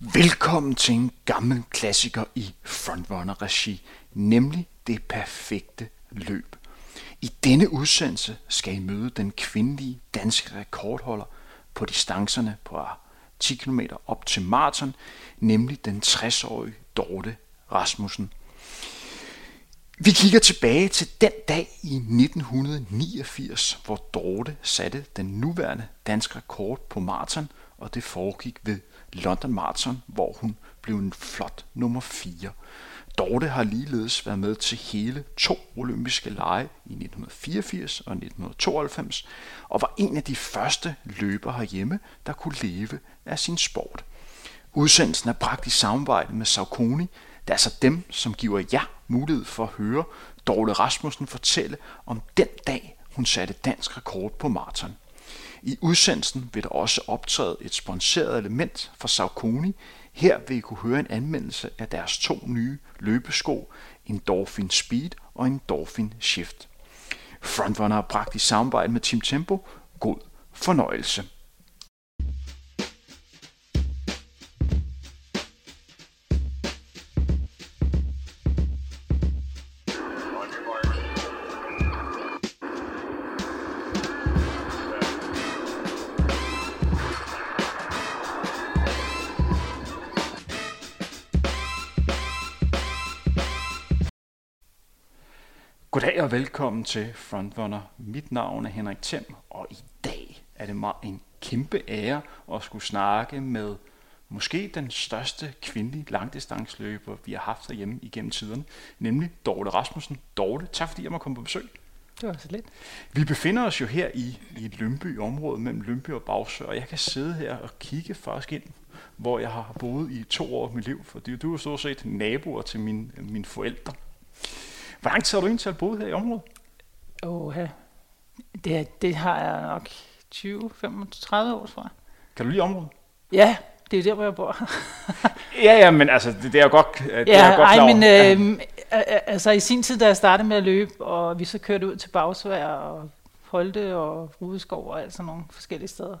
Velkommen til en gammel klassiker i frontrunner-regi, nemlig det perfekte løb. I denne udsendelse skal I møde den kvindelige danske rekordholder på distancerne på 10 km op til maraton, nemlig den 60-årige Dorte Rasmussen. Vi kigger tilbage til den dag i 1989, hvor Dorte satte den nuværende danske rekord på maraton, og det foregik ved London Marathon, hvor hun blev en flot nummer 4. Dorte har ligeledes været med til hele to olympiske lege i 1984 og 1992, og var en af de første løbere herhjemme, der kunne leve af sin sport. Udsendelsen er bragt i samarbejde med Saucony, det er altså dem, som giver jer mulighed for at høre Dorte Rasmussen fortælle om den dag, hun satte dansk rekord på maraton. I udsendelsen vil der også optræde et sponsoreret element fra Saucony. Her vil I kunne høre en anmeldelse af deres to nye løbesko, en Dolphin Speed og en Dolphin Shift. Frontrunner har bragt i samarbejde med Team Tempo. God fornøjelse. Velkommen til Frontrunner. Mit navn er Henrik Thiem, og i dag er det mig en kæmpe ære at skulle snakke med måske den største kvindelige langdistansløber, vi har haft herhjemme igennem tiderne, nemlig Dorte Rasmussen. Dorte, tak fordi jeg må komme på besøg. Det var så lidt. Vi befinder os jo her i, i et Lønby område mellem Lønby og Bagsø, og jeg kan sidde her og kigge faktisk ind, hvor jeg har boet i to år af mit liv, for du er stort set naboer til min, mine forældre. Hvor lang tid har du egentlig boet her i området? Åh, det, det har jeg nok 20-35 år, tror jeg. Kan du lide området? Ja, det er der, hvor jeg bor. ja, ja, men altså, det, det er jo godt, det ja, er godt ej, men øh, ja. altså i sin tid, da jeg startede med at løbe, og vi så kørte ud til Bagsvær og Holte og Rudeskov og alt sådan nogle forskellige steder,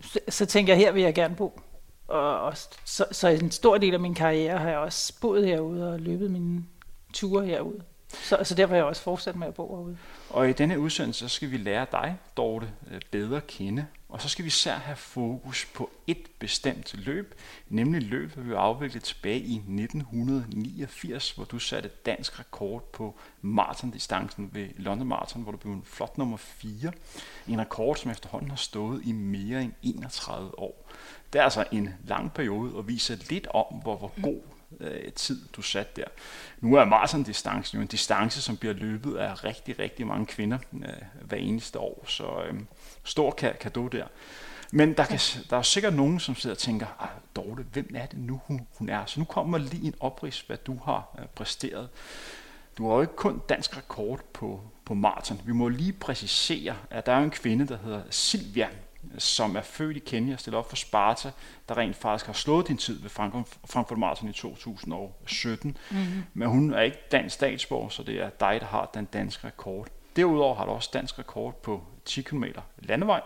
så, så tænker jeg, her vil jeg gerne bo. Og, og så, så en stor del af min karriere har jeg også boet herude og løbet mine ture herud. Så, så derfor har jeg også fortsat med at bo herude. Og i denne udsendelse, så skal vi lære dig, Dorte, øh, bedre at kende. Og så skal vi især have fokus på et bestemt løb, nemlig løbet, vi vil tilbage i 1989, hvor du satte dansk rekord på maratondistancen ved London Marathon, hvor du blev en flot nummer 4. En rekord, som efterhånden har stået i mere end 31 år. Det er altså en lang periode og viser lidt om, hvor, hvor god øh, tid, du satte der. Nu er maratondistancen jo en distance, som bliver løbet af rigtig, rigtig mange kvinder øh, hver eneste år, så øh, stor kado der. Men der, kan, der er sikkert nogen, som sidder og tænker, Dorte, hvem er det nu, hun, hun er? Så nu kommer lige en oprids, hvad du har øh, præsteret. Du har jo ikke kun dansk rekord på, på maraton. Vi må lige præcisere, at der er en kvinde, der hedder Silvia som er født i Kenya, stillet op for Sparta, der rent faktisk har slået din tid ved Frankfurt Marathon i 2017. Mm-hmm. Men hun er ikke dansk statsborger, så det er dig, der har den danske rekord. Derudover har du også dansk rekord på 10 km landevej.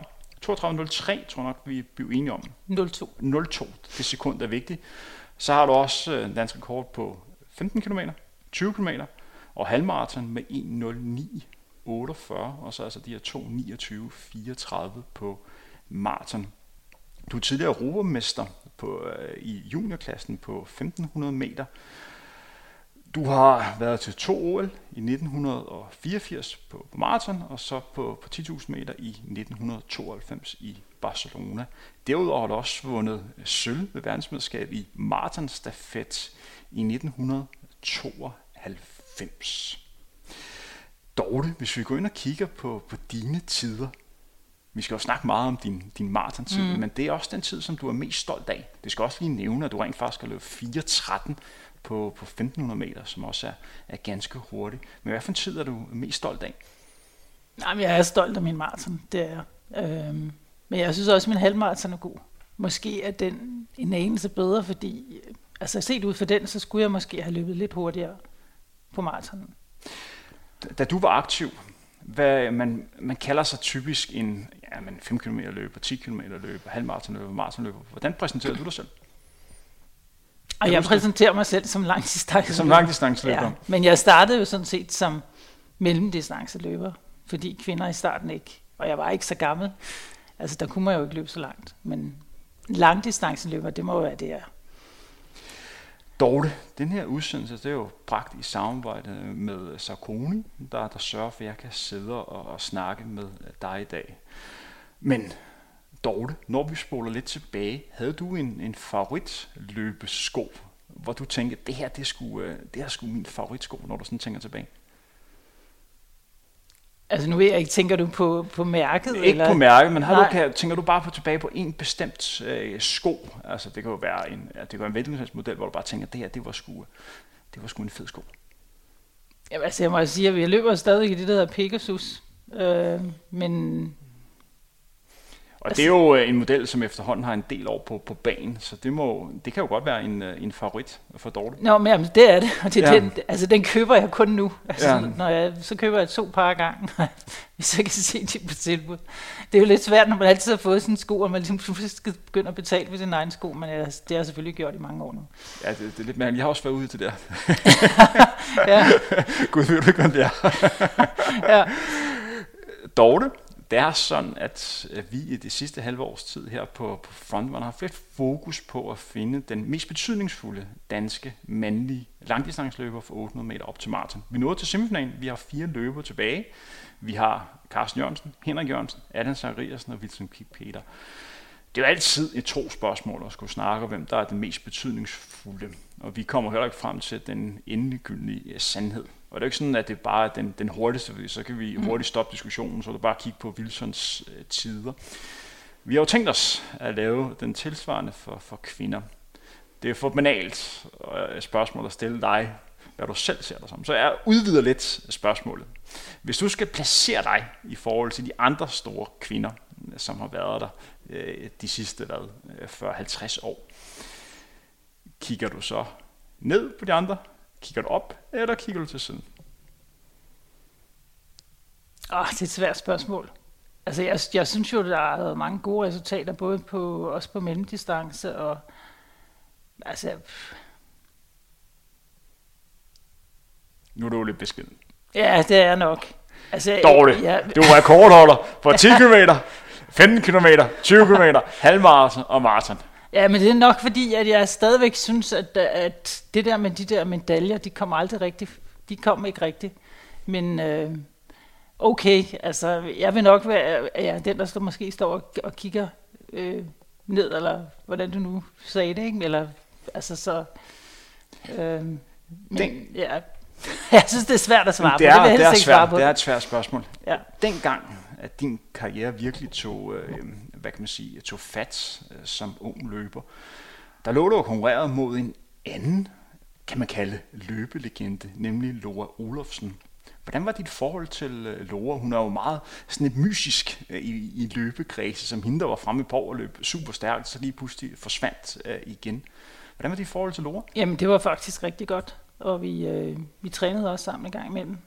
32.03 tror jeg nok, vi bliver enige om. 02. 02. Det sekund er vigtigt. Så har du også øh, en dansk rekord på 15 km, 20 km og halvmarathon med 1.09 48, og så altså de her 2.29 34 på maraton. Du er tidligere europamester på, øh, i juniorklassen på 1500 meter. Du har været til to OL i 1984 på, på maraton, og så på, på 10.000 meter i 1992 i Barcelona. Derudover har du også vundet sølv ved verdensmesterskab i maratonstafet i 1992. Dorte, hvis vi går ind og kigger på, på dine tider, vi skal jo snakke meget om din, din maratontid, mm. men det er også den tid, som du er mest stolt af. Det skal også lige nævne, at du rent faktisk har løbet 4.13 på, på 1.500 meter, som også er, er ganske hurtigt. Men hvad for en tid er du mest stolt af? Jamen, jeg er stolt af min maraton, det er jeg. Øhm, men jeg synes også, at min halvmaraton er god. Måske er den en anelse bedre, fordi altså set ud for den, så skulle jeg måske have løbet lidt hurtigere på maratonen. Da du var aktiv, hvad man, man kalder sig typisk en ja, men 5 km løber, 10 km løber, halvmarathon løber, maraton løber. Hvordan præsenterer du dig selv? Og jeg præsenterer mig selv som langdistanceløber. Som langdistanceløber. Ja, men jeg startede jo sådan set som mellemdistanceløber, fordi kvinder i starten ikke, og jeg var ikke så gammel. Altså, der kunne man jo ikke løbe så langt. Men langdistanceløber, det må jo være det, jeg Dorte, den her udsendelse, det er jo bragt i samarbejde med Sarkoni, der, der sørger for, at jeg kan sidde og, og snakke med dig i dag. Men Dorte, når vi spoler lidt tilbage, havde du en, en favoritløbesko, hvor du tænkte, det her, det er sgu, øh, det er sgu min favoritsko, når du sådan tænker tilbage? Altså nu jeg ikke, tænker du på, på mærket? Ikke eller? på mærket, men har du, kan, tænker du bare på tilbage på en bestemt øh, sko? Altså det kan jo være en, det kan være en model, hvor du bare tænker, det her, det var sgu, det var sgu en fed sko. Jamen altså jeg må sige, at vi løber stadig i det, der hedder Pegasus. Øh, men og altså, det er jo øh, en model, som efterhånden har en del år på, på banen, så det, må, det kan jo godt være en, øh, en favorit for Dorte. Nå, men jamen, det er det, og det ja. den, altså, den køber jeg kun nu. Altså, ja. når jeg, så køber jeg to par gange, hvis jeg kan se det på tilbud. Det er jo lidt svært, når man altid har fået sådan en sko, og man ligesom skal begynde at betale for sin egen sko, men jeg, det har jeg selvfølgelig gjort i mange år nu. Ja, det, det er lidt mere, jeg har også været ude til det ja. Gud ved du ikke, hvad det er. ja. Dorte, det er sådan, at øh, vi i det sidste halve års tid her på, på Frontrunner har haft fokus på at finde den mest betydningsfulde danske mandlige langdistanceløber for 800 meter op til maraton. Vi nåede til semifinalen. Vi har fire løbere tilbage. Vi har Carsten Jørgensen, Henrik Jørgensen, Adam Zachariasen og Wilson Kip Peter. Det er jo altid et to spørgsmål at skulle snakke om, hvem der er den mest betydningsfulde. Og vi kommer heller ikke frem til den endegyldige sandhed. Og det er ikke sådan, at det bare er den, den hurtigste, så kan vi mm. hurtigt stoppe diskussionen, så det bare kigge på Wilsons øh, tider. Vi har jo tænkt os at lave den tilsvarende for, for kvinder. Det er for banalt øh, spørgsmål at stille dig, hvad du selv ser dig som. Så jeg udvider lidt spørgsmålet. Hvis du skal placere dig i forhold til de andre store kvinder, som har været der øh, de sidste hvad, 40-50 øh, år, kigger du så ned på de andre, Kigger du op, eller kigger du til siden? Oh, det er et svært spørgsmål. Altså, jeg, jeg synes jo, der er mange gode resultater, både på, også på mellemdistance, og altså... Nu er du jo lidt beskeden. Ja, det er nok. Altså, Dårligt. Ja. Du er rekordholder på 10 km, 15 km, 20 km, halvmarathon og maraton. Ja, men det er nok fordi, at jeg stadigvæk synes, at, at det der med de der medaljer, de kommer aldrig rigtigt. De kommer ikke rigtigt. Men øh, okay, altså jeg vil nok være ja, den, der står, måske står og, og kigger øh, ned, eller hvordan du nu sagde det, ikke? Eller, altså så... Øh, men, ja, jeg synes, det er svært at svare det er, på. Det, det, er svært, det er et svært spørgsmål. Ja. Dengang, at din karriere virkelig tog, øh, hvad kan man sige, tog fat øh, som ung løber, der lå du og konkurrerede mod en anden, kan man kalde løbelegende, nemlig Laura Olofsen. Hvordan var dit forhold til øh, Laura? Hun er jo meget sådan et mysisk øh, i, i løbekredse, som hende, der var fremme på og løb super stærkt, så lige pludselig forsvandt øh, igen. Hvordan var dit forhold til Laura? Jamen, det var faktisk rigtig godt, og vi, øh, vi trænede også sammen en gang imellem.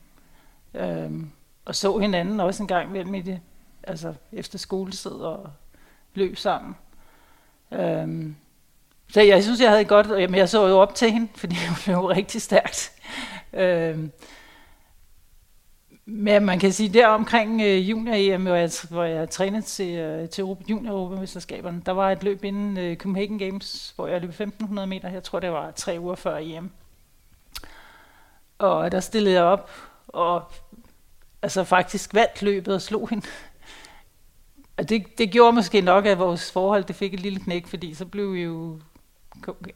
Øh, og så hinanden også en gang imellem i det, altså efter skoletid og løb sammen. Øhm, så jeg synes, jeg havde godt, jamen jeg så jo op til hende, fordi hun blev rigtig stærkt. øhm, men man kan sige, der omkring øh, junior-EM, hvor jeg, hvor jeg trænede til, øh, til junior-europamesterskaberne, der var et løb inden øh, Copenhagen Games, hvor jeg løb 1500 meter. Jeg tror, det var tre uger før EM. Og der stillede jeg op, og altså faktisk vandt løbet og slog hende. Og det, det gjorde måske nok, at vores forhold det fik et lille knæk, fordi så blev vi jo...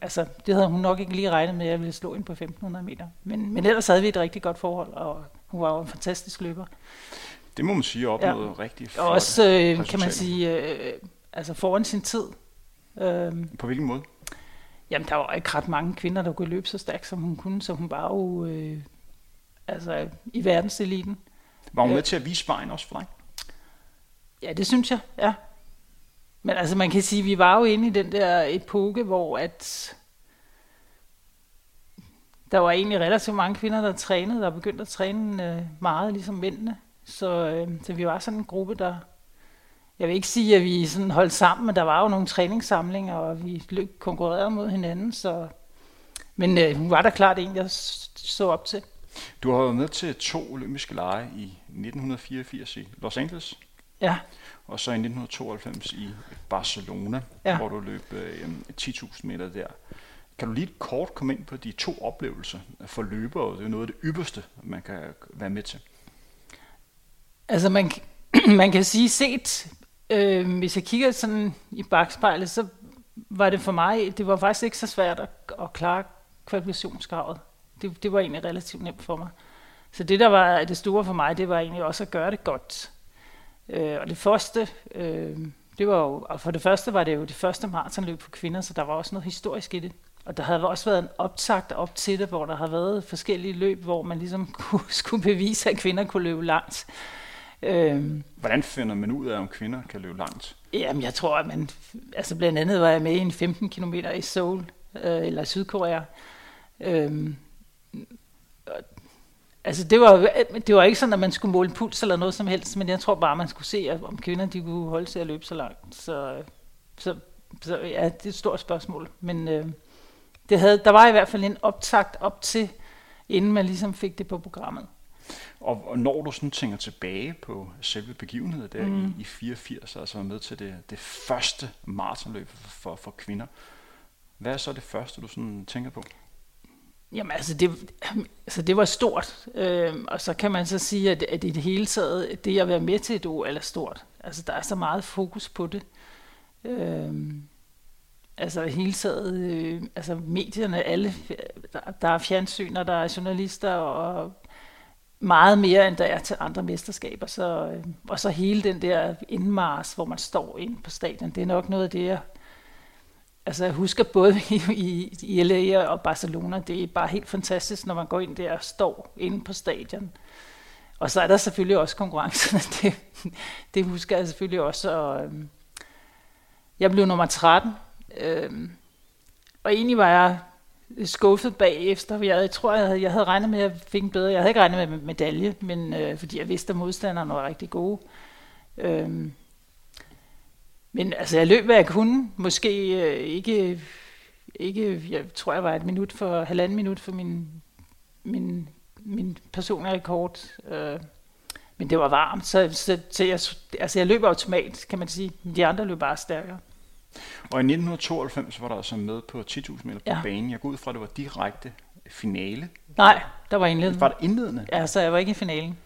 Altså, det havde hun nok ikke lige regnet med, at jeg ville slå hende på 1500 meter. Men, men ellers havde vi et rigtig godt forhold, og hun var jo en fantastisk løber. Det må man sige opnåede ja. rigtig flot Og også, øh, kan man sige, øh, altså foran sin tid. Øh, på hvilken måde? Jamen, der var ikke ret mange kvinder, der kunne løbe så stærkt, som hun kunne, så hun var jo øh, altså, i verdenseliten. Var hun med til at vise vejen også for dig? Ja, det synes jeg, ja. Men altså, man kan sige, at vi var jo inde i den der epoke, hvor at der var egentlig relativt mange kvinder, der trænede, der begyndte at træne øh, meget, ligesom mændene. Så, øh, så vi var sådan en gruppe, der... Jeg vil ikke sige, at vi sådan holdt sammen, men der var jo nogle træningssamlinger, og vi løb konkurrerede mod hinanden, så Men øh, hun var da klart en, jeg så op til. Du har været med til to olympiske lege i 1984 i Los Angeles. Ja. Og så i 1992 i Barcelona, ja. hvor du løb øh, 10.000 meter der. Kan du lige kort komme ind på de to oplevelser for løbere? Det er noget af det ypperste, man kan være med til. Altså man, man kan sige set, øh, hvis jeg kigger sådan i bagspejlet, så var det for mig, det var faktisk ikke så svært at, at klare kvalifikationskravet. Det, det var egentlig relativt nemt for mig. Så det, der var det store for mig, det var egentlig også at gøre det godt. Øh, og det første, øh, det var jo, og for det første var det jo det første maratonløb for kvinder, så der var også noget historisk i det. Og der havde også været en optakt op til det, hvor der har været forskellige løb, hvor man ligesom kunne, skulle bevise, at kvinder kunne løbe langt. Øh, Hvordan finder man ud af, om kvinder kan løbe langt? Jamen, jeg tror, at man... Altså, blandt andet var jeg med i en 15 km i Seoul, øh, eller Sydkorea. Øh, Altså det var, det var ikke sådan, at man skulle måle puls eller noget som helst, men jeg tror bare, man skulle se, om kvinder de kunne holde sig at løbe så langt. Så, så, så ja, det er et stort spørgsmål. Men øh, det havde, der var i hvert fald en optakt op til, inden man ligesom fik det på programmet. Og, og når du sådan tænker tilbage på selve begivenheden der mm. i, i 84, altså med til det, det første maratonløb for, for, for kvinder, hvad er så det første, du sådan tænker på? Jamen altså, det, altså det var stort, øh, og så kan man så sige, at, at i det hele taget, det at være med til et OL er stort. Altså der er så meget fokus på det. Øh, altså i hele taget, øh, altså medierne, alle, der, der er fjernsyn, og der er journalister, og meget mere, end der er til andre mesterskaber. Så, øh, og så hele den der indmars, hvor man står inde på stadion, det er nok noget af det, jeg Altså jeg husker både i, i, i LA og Barcelona, det er bare helt fantastisk, når man går ind der og står inde på stadion. Og så er der selvfølgelig også konkurrencerne, det, det husker jeg selvfølgelig også. Og, øhm, jeg blev nummer 13, øhm, og egentlig var jeg skuffet bagefter. Jeg, jeg tror, jeg havde, jeg havde regnet med, at jeg fik en bedre. Jeg havde ikke regnet med medalje, men øh, fordi jeg vidste, at modstanderne var rigtig gode. Øhm, men altså, jeg løb, hvad jeg kunne. Måske øh, ikke, ikke, jeg tror, jeg var et minut for, halvanden minut for min, min, min personlige rekord. Øh, men det var varmt, så, så, så jeg, altså, jeg løb automat, kan man sige. De andre løb bare stærkere. Og i 1992 var der altså med på 10.000 meter på ja. banen. Jeg går ud fra, at det var direkte finale. Nej, der var indledende. Var der indledende? Ja, så jeg var ikke i finalen.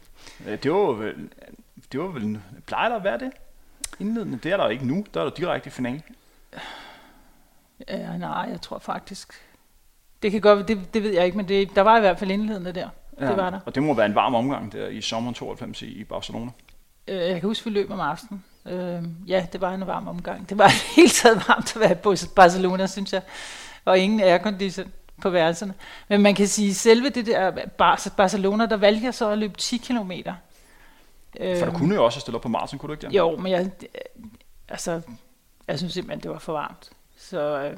Det var vel, det var vel, plejer der at være det? Indledende. Det er der ikke nu. Der er der direkte i finalen. Ja, nej, jeg tror faktisk... Det kan godt, det, det ved jeg ikke, men det, der var i hvert fald indledende der. Ja, det var der. Og det må være en varm omgang der i sommeren 92 i, i Barcelona. Øh, jeg kan huske, vi løb om aftenen. Øh, ja, det var en varm omgang. Det var helt taget varmt at være på Barcelona, synes jeg. Og ingen aircondition på værelserne. Men man kan sige, selve det der Barcelona, der valgte jeg så at løbe 10 kilometer. For du kunne jo også stille op på Marsen, kunne du ikke det? Jo, men jeg, altså, jeg synes simpelthen, det var for varmt. Så øh,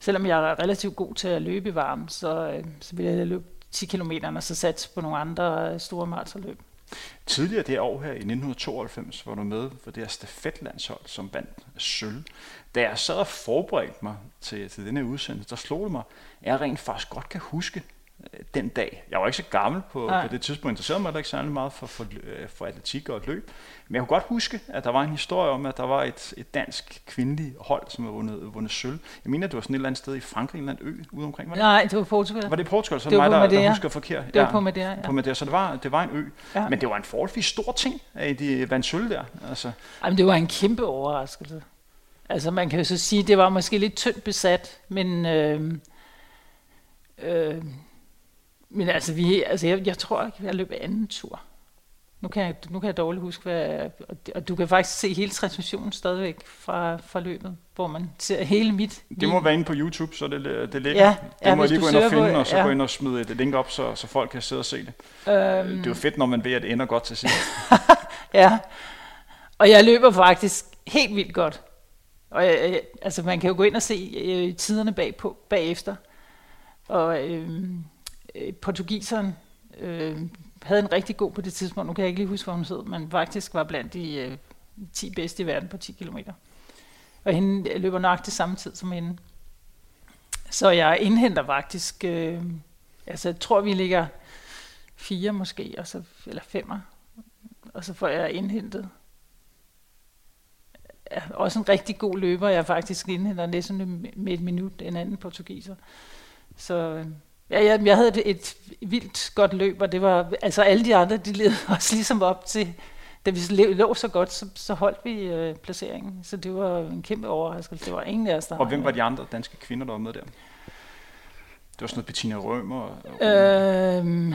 selvom jeg er relativt god til at løbe i varmen, så, øh, så ville jeg løbe 10 km og så satse på nogle andre øh, store maratonløb. Tidligere det år her i 1992 var du med for det her stafetlandshold, som vandt sølv. Da jeg sad og forberedte mig til, til denne udsendelse, der slog det mig, at jeg rent faktisk godt kan huske den dag. Jeg var ikke så gammel på, på det tidspunkt, interesserede mig ikke særlig meget for, for, øh, for atletik og et løb. Men jeg kunne godt huske, at der var en historie om, at der var et, et dansk kvindeligt hold, som havde vundet, vundet sølv. Jeg mener, det var sådan et eller andet sted i Frankrig, en eller anden ø ude omkring. Var det? Nej, det var Portugal. Var det Portugal? Så det var mig, der, der husker forkert. Det var ja, på Madeira, ja. På Madeira, så det var, det var en ø. Ja. Men det var en forholdsvis stor ting, at de vandt sølv der. Altså. Jamen, det var en kæmpe overraskelse. Altså, man kan jo så sige, det var måske lidt tyndt besat, men... Øh, øh, men altså, vi, altså jeg, jeg tror ikke, jeg løb anden tur. Nu kan jeg, nu kan jeg dårligt huske, hvad, og du kan faktisk se hele transmissionen stadigvæk fra, fra løbet, hvor man ser hele mit... Det må være inde på YouTube, så det, det ligger. Ja, det ja, må jeg lige gå ind og finde, på, og så ja. gå ind og smide et link op, så, så folk kan sidde og se det. Øhm, det er jo fedt, når man ved, at det ender godt til sidst. ja, og jeg løber faktisk helt vildt godt. Og jeg, altså, man kan jo gå ind og se øh, tiderne bagpå, bagefter. Og... Øh, øh, portugiseren øh, havde en rigtig god på det tidspunkt, nu kan jeg ikke lige huske, hvor hun hed, men faktisk var blandt de øh, 10 bedste i verden på 10 km. Og hende øh, løber nok til samme tid som hende. Så jeg indhenter faktisk, øh, altså jeg tror vi ligger fire måske, og så, eller femmer, og så får jeg indhentet er også en rigtig god løber. Jeg faktisk indhenter næsten med et minut en anden portugiser. Så øh, øh, ja, jeg, havde et, et vildt godt løb, og det var, altså alle de andre, de led også ligesom op til, da vi lå så godt, så, så holdt vi øh, placeringen. Så det var en kæmpe overraskelse. Det var ingen af os, der Og hvem var de andre danske kvinder, der var med der? Det var sådan noget Bettina Rømer? Og... Øhm,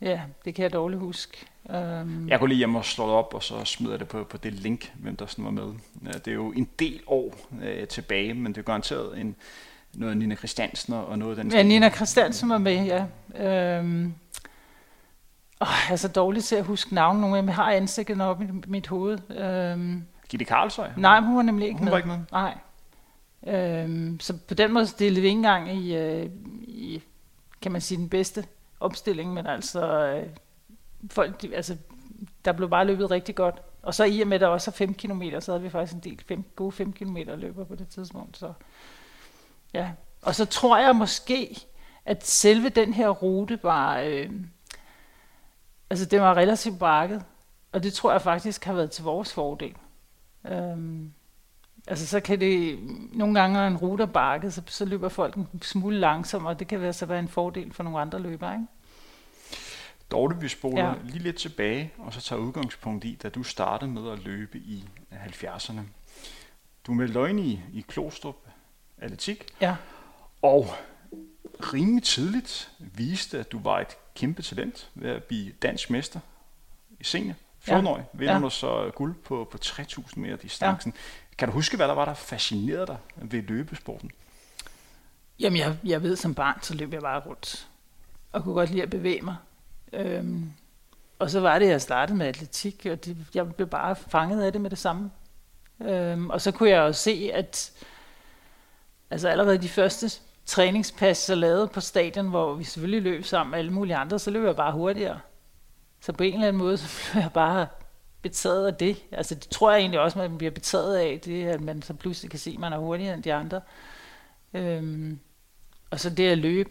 ja, det kan jeg dårligt huske. Um, jeg går lige hjem og slår det op, og så smider det på, på det link, hvem der sådan var med. Det er jo en del år øh, tilbage, men det er garanteret en, noget af Nina Christiansen og noget af den... Ja, Nina Christiansen var med, ja. Um, oh, jeg er så dårlig til at huske navnet. Nogle af dem har ansigtet op i mit hoved. Um, Gitte Karlsøj? Nej, hun var nemlig ikke hun med. Var ikke med? Nej. Um, så på den måde stillede vi ikke engang i, uh, i, kan man sige, den bedste opstilling, men altså... Uh, folk, de, altså, der blev bare løbet rigtig godt. Og så i og med, at der også er 5 km, så havde vi faktisk en del fem, gode 5 km løber på det tidspunkt. Så, ja. Og så tror jeg måske, at selve den her rute var, øh, altså det var relativt bakket. Og det tror jeg faktisk har været til vores fordel. Øhm, altså så kan det, nogle gange er en rute bakket, så, så løber folk en smule langsommere, og det kan være, så være en fordel for nogle andre løbere, ikke? Dorte, vi spoler ja. lige lidt tilbage, og så tager udgangspunkt i, da du startede med at løbe i 70'erne. Du meldte ind i, i Klostrup Atletik, ja. og rimelig tidligt viste, at du var et kæmpe talent ved at blive dansk mester i senior. 14 ja. år vinder ja. du så guld på, på 3.000 meter distancen. Ja. Kan du huske, hvad der var, der fascinerede dig ved løbesporten? Jamen, jeg, jeg ved, som barn, så løb jeg bare rundt og kunne godt lide at bevæge mig. Øhm, og så var det, jeg startede med atletik, og det, jeg blev bare fanget af det med det samme. Øhm, og så kunne jeg også se, at altså allerede de første træningspas, jeg lavede på stadion, hvor vi selvfølgelig løb sammen med alle mulige andre, så løb jeg bare hurtigere. Så på en eller anden måde, så blev jeg bare betaget af det. Altså det tror jeg egentlig også, man bliver betaget af, det at man så pludselig kan se, at man er hurtigere end de andre. Øhm, og så det at løbe,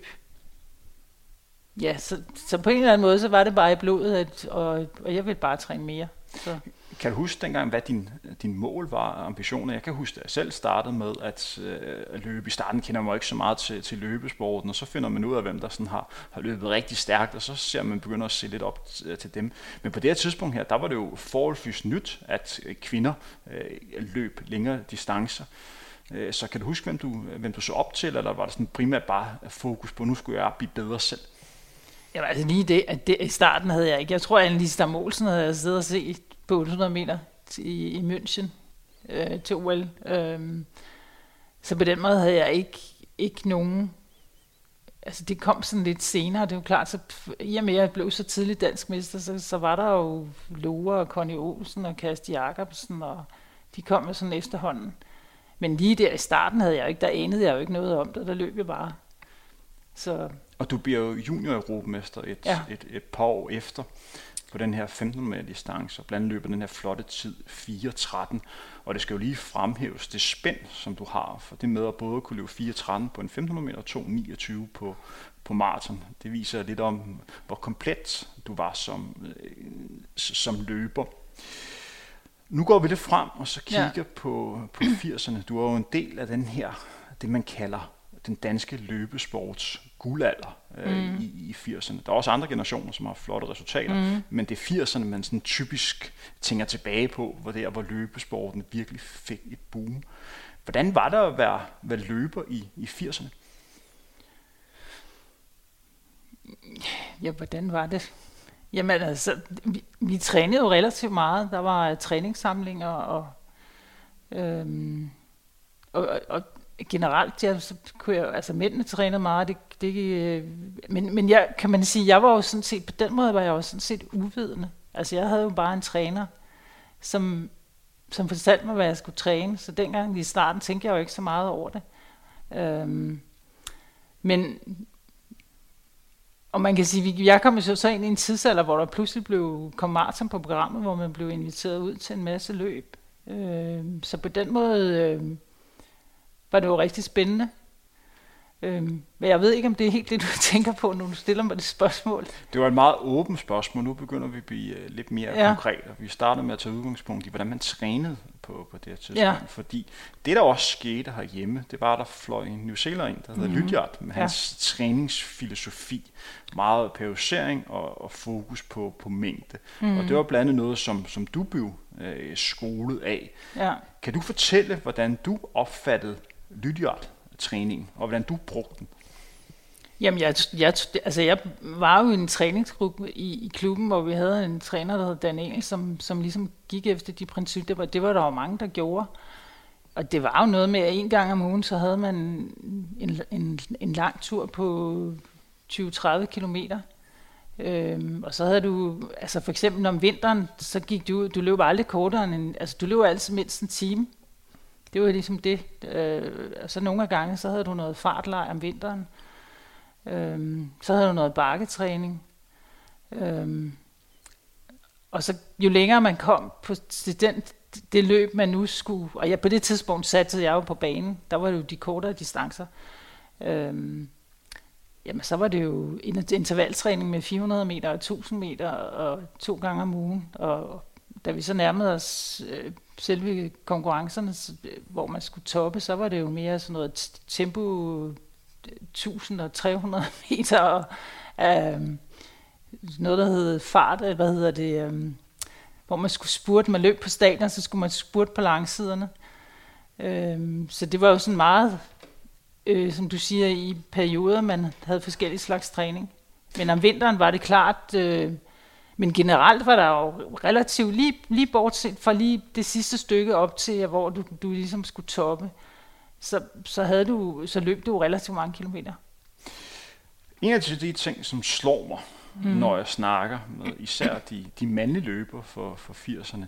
Ja, så, så på en eller anden måde, så var det bare i blodet, at, og, og jeg ville bare træne mere. Så. Kan du huske dengang, hvad din, din mål var, ambitioner? Jeg kan huske, at jeg selv startede med at, øh, at løbe. I starten kender man ikke så meget til, til løbesporten, og så finder man ud af, hvem der sådan har, har løbet rigtig stærkt, og så ser man begynder at se lidt op til, til dem. Men på det her tidspunkt her, der var det jo forholdsvis nyt, at øh, kvinder øh, løb længere distancer. Øh, så kan du huske, hvem du, hvem du så op til, eller var det sådan primært bare fokus på, nu skulle jeg blive bedre selv? Jamen altså lige det, at det, i starten havde jeg ikke. Jeg tror, at Annelise Stam Olsen havde jeg siddet og set på 800 meter i, i München øh, til OL. Øhm, så på den måde havde jeg ikke, ikke nogen... Altså det kom sådan lidt senere, det er jo klart, så i og med at jeg blev så tidligt dansk mester, så, så var der jo Lore og Conny Olsen og Kasti Jacobsen, og de kom med sådan efterhånden. Men lige der i starten havde jeg ikke, der anede jeg jo ikke noget om det, der løb jeg bare. Så og du bliver jo junior-europamester et, ja. et, et par år efter på den her 15 meter distance, og blandt andet løber den her flotte tid 4.13. Og det skal jo lige fremhæves det spænd, som du har, for det med at både kunne løbe 4.13 på en 1500 meter og 2.29 på, på maraton. Det viser lidt om, hvor komplet du var som, øh, som løber. Nu går vi lidt frem og så kigger ja. på, på 80'erne. Du er jo en del af den her, det man kalder den danske løbesports guldalder øh, mm. i, i 80'erne. Der er også andre generationer, som har flotte resultater, mm. men det er 80'erne, man sådan typisk tænker tilbage på, hvor der hvor løbesporten virkelig fik et boom. Hvordan var det at være, være løber i, i 80'erne? Ja, hvordan var det? Jamen altså, vi, vi trænede jo relativt meget. Der var træningssamlinger og, øhm, og, og generelt, ja, så kunne jeg, altså mændene trænede meget, det, det, øh, men, men jeg, kan man sige, jeg var jo sådan set, på den måde var jeg jo sådan set uvidende. Altså jeg havde jo bare en træner, som, som fortalte mig, hvad jeg skulle træne, så dengang i starten tænkte jeg jo ikke så meget over det. Øhm, men, og man kan sige, jeg kom jo så ind i en tidsalder, hvor der pludselig blev, kom maraton på programmet, hvor man blev inviteret ud til en masse løb. Øhm, så på den måde... Øhm, var det jo rigtig spændende. Øhm, men jeg ved ikke, om det er helt det, du tænker på, når du stiller mig det spørgsmål. Det var et meget åbent spørgsmål. Nu begynder vi at blive uh, lidt mere ja. konkret. Vi starter med at tage udgangspunkt i, hvordan man trænede på, på det her tidspunkt. Ja. Fordi det, der også skete herhjemme, det var, at der fløj en New Zealand der hedder mm-hmm. Lydiard, med ja. hans træningsfilosofi. Meget periodisering og, og fokus på, på mængde. Mm. Og det var blandt andet noget, som, som du blev øh, skolet af. Ja. Kan du fortælle, hvordan du opfattede Lydiard? træning, og hvordan du brugte den? Jamen, jeg, jeg, altså jeg var jo i en træningsgruppe i, i klubben, hvor vi havde en træner, der hed Daniel, som, som ligesom gik efter de principper. Det var, det var der jo mange, der gjorde. Og det var jo noget med, at en gang om ugen, så havde man en, en, en lang tur på 20-30 kilometer. Øhm, og så havde du, altså for eksempel om vinteren, så gik du du løb aldrig kortere end, altså du løb altid mindst en time. Det var ligesom det. Øh, så nogle af gange, så havde du noget fartlej om vinteren. Øh, så havde du noget bakketræning. Øh, og så jo længere man kom på den, det løb, man nu skulle... Og jeg, på det tidspunkt satte jeg jo på banen. Der var det jo de kortere distancer. Øh, jamen, så var det jo en intervaltræning med 400 meter og 1000 meter og to gange om ugen. Og da vi så nærmede os øh, selve konkurrencerne, øh, hvor man skulle toppe, så var det jo mere sådan noget tempo øh, 1000 og 300 meter, og øh, noget, der hed fart, øh, hvad hedder det, øh, hvor man skulle spurte, man løb på stadion, så skulle man spurte på langsiderne. Øh, så det var jo sådan meget, øh, som du siger, i perioder, man havde forskellige slags træning. Men om vinteren var det klart, øh, men generelt var der jo relativt, lige, lige bortset fra lige det sidste stykke op til, hvor du, du ligesom skulle toppe, så, så, havde du, så løb du relativt mange kilometer. En af de ting, som slår mig, mm. når jeg snakker med især de, de mandlige løber for, for 80'erne,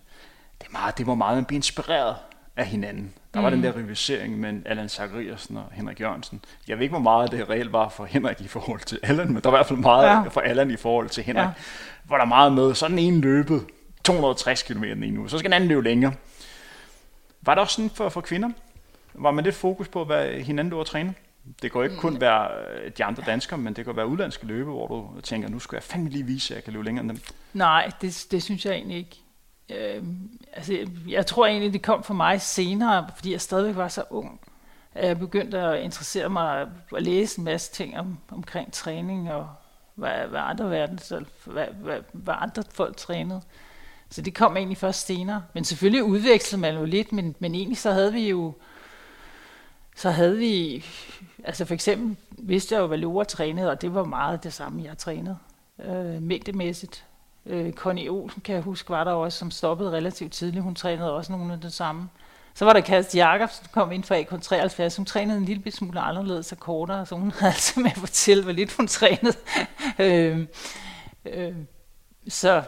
det, er meget, det var meget, at blive inspireret af hinanden. Der var mm. den der rivalisering mellem Allan Zachariasen og Henrik Jørgensen. Jeg ved ikke, hvor meget det reelt var for Henrik i forhold til Allan, men der var i hvert fald meget ja. for Allan i forhold til Henrik. Ja. Hvor der meget med, så den ene løbet 260 km den ene uge, så skal den anden løbe længere. Var det også sådan for, for kvinder? Var man lidt fokus på, hvad hinanden du træne? Det kan ikke kun mm. være øh, de andre danskere, men det kan være udlandske løbe, hvor du tænker, nu skal jeg fandme lige vise, at jeg kan løbe længere end dem. Nej, det, det synes jeg egentlig ikke. Øh, altså, jeg tror egentlig, det kom for mig senere, fordi jeg stadigvæk var så ung. Jeg begyndte at interessere mig og læse en masse ting om, omkring træning og hvad, hvad andre verden, hvad, hvad, hvad andre folk trænede. Så det kom egentlig først senere. Men selvfølgelig udvekslede man jo lidt, men, men egentlig så havde vi jo, så havde vi, altså for eksempel vidste jeg jo, hvad Lora trænede, og det var meget det samme, jeg trænede, øh, mængdemæssigt. Øh, Connie Olsen, kan jeg huske, var der også, som stoppede relativt tidligt. Hun trænede også nogle af det samme. Så var der Kast Jacobsen, der kom ind fra AK73. Hun trænede en lille smule anderledes og kortere, så hun havde altså med at fortælle, hvor lidt hun trænede. øh, øh, så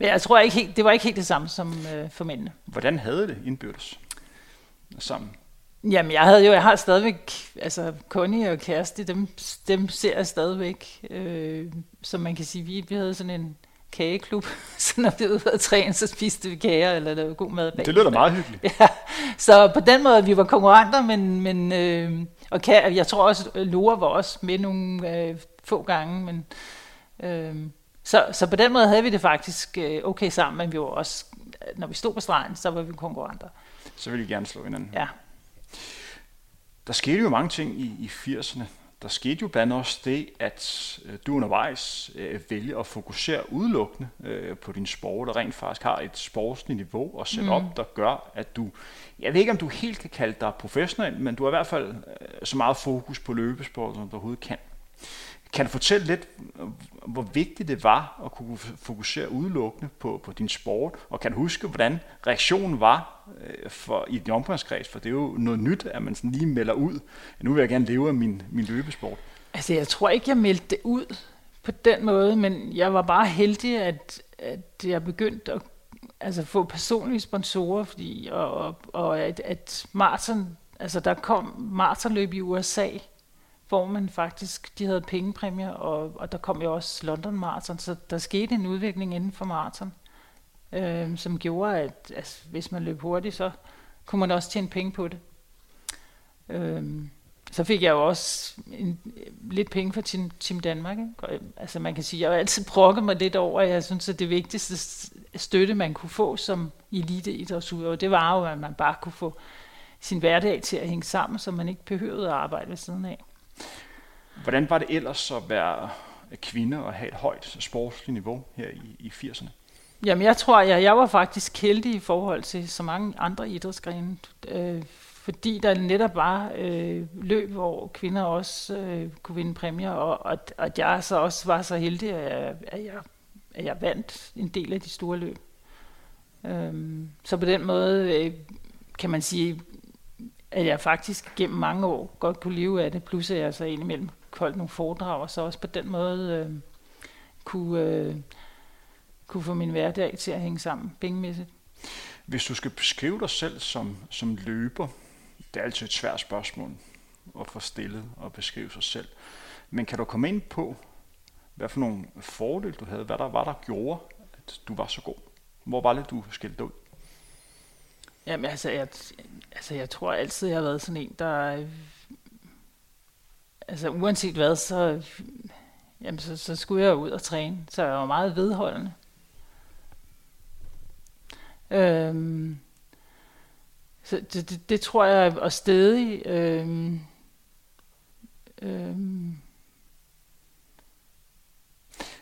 men jeg tror ikke helt, det var ikke helt det samme som øh, for mændene. Hvordan havde det indbyrdes sammen? Jamen, jeg havde jo, jeg har stadigvæk, altså Connie og Kæreste, dem, dem ser jeg stadigvæk. Øh, som man kan sige, vi, vi havde sådan en, kageklub, så når vi var ude at træne, så spiste vi kager, eller var god mad bag. Det lyder da meget hyggeligt. Ja, så på den måde, vi var konkurrenter, men, men øh, og kære, jeg tror også, Lora var også med nogle øh, få gange, men øh, så, så på den måde havde vi det faktisk øh, okay sammen, men vi var også, når vi stod på stregen, så var vi konkurrenter. Så ville vi gerne slå hinanden. Ja. Der skete jo mange ting i, i 80'erne der skete jo blandt også det, at øh, du undervejs øh, vælger at fokusere udelukkende øh, på din sport, og rent faktisk har et sportsligt niveau og sætte mm. op, der gør, at du, jeg ved ikke om du helt kan kalde dig professionel, men du har i hvert fald øh, så meget fokus på løbesport, som du overhovedet kan. Kan du fortælle lidt, hvor vigtigt det var at kunne fokusere udelukkende på, på din sport, og kan du huske, hvordan reaktionen var øh, for, i din omgangskreds? For det er jo noget nyt, at man sådan lige melder ud, nu vil jeg gerne leve af min, min løbesport. Altså, jeg tror ikke, jeg meldte det ud på den måde, men jeg var bare heldig, at, at jeg begyndte at altså, få personlige sponsorer, fordi, og, og, og at, at Martin, altså der kom maratonløb i USA, hvor man faktisk, de havde pengepræmier, og, og der kom jo også London Marathon, så der skete en udvikling inden for maraton, øh, som gjorde, at altså, hvis man løb hurtigt, så kunne man også tjene penge på det. Øh, så fik jeg jo også en, lidt penge for Team, Team Danmark. Ikke? Altså man kan sige, jeg har altid brokket mig lidt over, at jeg synes, at det vigtigste støtte, man kunne få som eliteidrætsudøver, det var jo, at man bare kunne få sin hverdag til at hænge sammen, så man ikke behøvede at arbejde ved siden af. Hvordan var det ellers at være kvinde og have et højt sportsligt niveau her i, i 80'erne? Jamen jeg tror, jeg, jeg var faktisk heldig i forhold til så mange andre idrætsgrene. Øh, fordi der netop var øh, løb, hvor kvinder også øh, kunne vinde præmier, og, at, at jeg så også var så heldig, at jeg, at jeg, at jeg vandt en del af de store løb. Øh, så på den måde øh, kan man sige, at jeg faktisk gennem mange år godt kunne leve af det, plus at jeg så indimellem holdt nogle foredrag, og så også på den måde øh, kunne, øh, kunne få min hverdag til at hænge sammen pengemæssigt. Hvis du skal beskrive dig selv som, som løber, det er altid et svært spørgsmål at få stillet og beskrive sig selv. Men kan du komme ind på, hvad for nogle fordele du havde, hvad der var, der gjorde, at du var så god? Hvor var det, du skilte ud? Jamen altså jeg, altså, jeg tror altid, jeg har været sådan en, der... Altså uanset hvad, så, jamen, så, så skulle jeg ud og træne. Så jeg var meget vedholdende. Øhm, så det, det, det tror jeg er stadig. Øhm, øhm.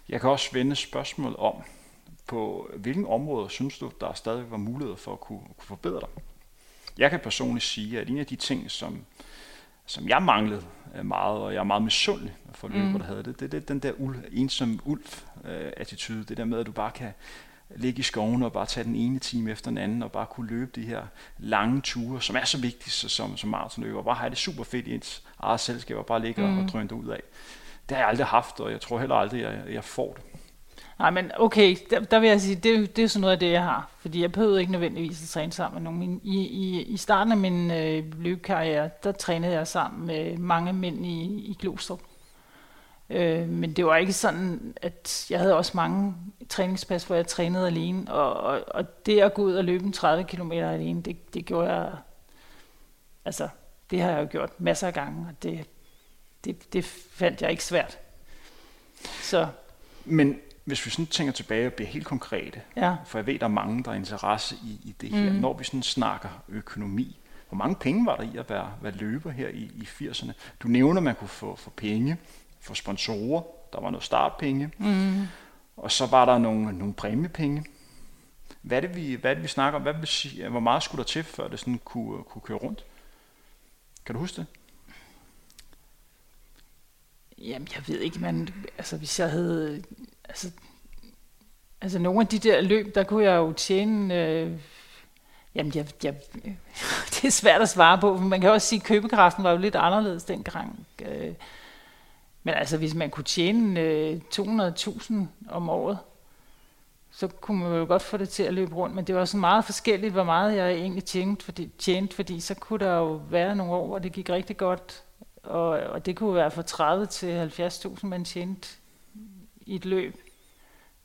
Jeg kan også vende spørgsmålet om, på hvilken områder synes du, der stadig var mulighed for at kunne, kunne forbedre dig? Jeg kan personligt sige, at en af de ting, som, som jeg manglede øh, meget, og jeg er meget misundelig for løber, mm. der havde det, det, det den der ul, ensom ulv-attitude, det der med, at du bare kan ligge i skoven og bare tage den ene time efter den anden, og bare kunne løbe de her lange ture, som er så vigtige som, som maratonløber, bare have det super fedt i ens eget selskab, og bare ligge mm. og drøne ud af. Det har jeg aldrig haft, og jeg tror heller aldrig, at jeg, jeg får det. Nej, men okay, der, der vil jeg sige, det, det er sådan noget af det, jeg har. Fordi jeg behøvede ikke nødvendigvis at træne sammen med nogen. I, i, i starten af min øh, løbekarriere, der trænede jeg sammen med mange mænd i, i Glostrup. Øh, men det var ikke sådan, at jeg havde også mange træningspas, hvor jeg trænede alene. Og, og, og det at gå ud og løbe en 30 km alene, det, det gjorde jeg... Altså, det har jeg jo gjort masser af gange, og det, det, det fandt jeg ikke svært. Så. Men hvis vi sådan tænker tilbage og bliver helt konkrete, ja. for jeg ved, der er mange, der er interesse i, i det her, mm. når vi sådan snakker økonomi, hvor mange penge var der i at være, være løber her i, i 80'erne? Du nævner, at man kunne få, få penge, få sponsorer, der var noget startpenge, mm. og så var der nogle, nogle præmiepenge. Hvad er, det, vi, hvad er det, vi snakker om? Hvad vil sige, hvor meget skulle der til, før det sådan kunne, kunne køre rundt? Kan du huske det? Jamen, jeg ved ikke, men altså, hvis jeg havde... Altså, altså, nogle af de der løb, der kunne jeg jo tjene... Øh, jamen, jeg, jeg, det er svært at svare på, man kan også sige, at købekraften var jo lidt anderledes dengang. Øh, men altså, hvis man kunne tjene øh, 200.000 om året, så kunne man jo godt få det til at løbe rundt. Men det var sådan meget forskelligt, hvor meget jeg egentlig tjente, fordi, tjente, fordi så kunne der jo være nogle år, hvor det gik rigtig godt. Og, og det kunne være fra 30 til 70.000, man tjente i et løb.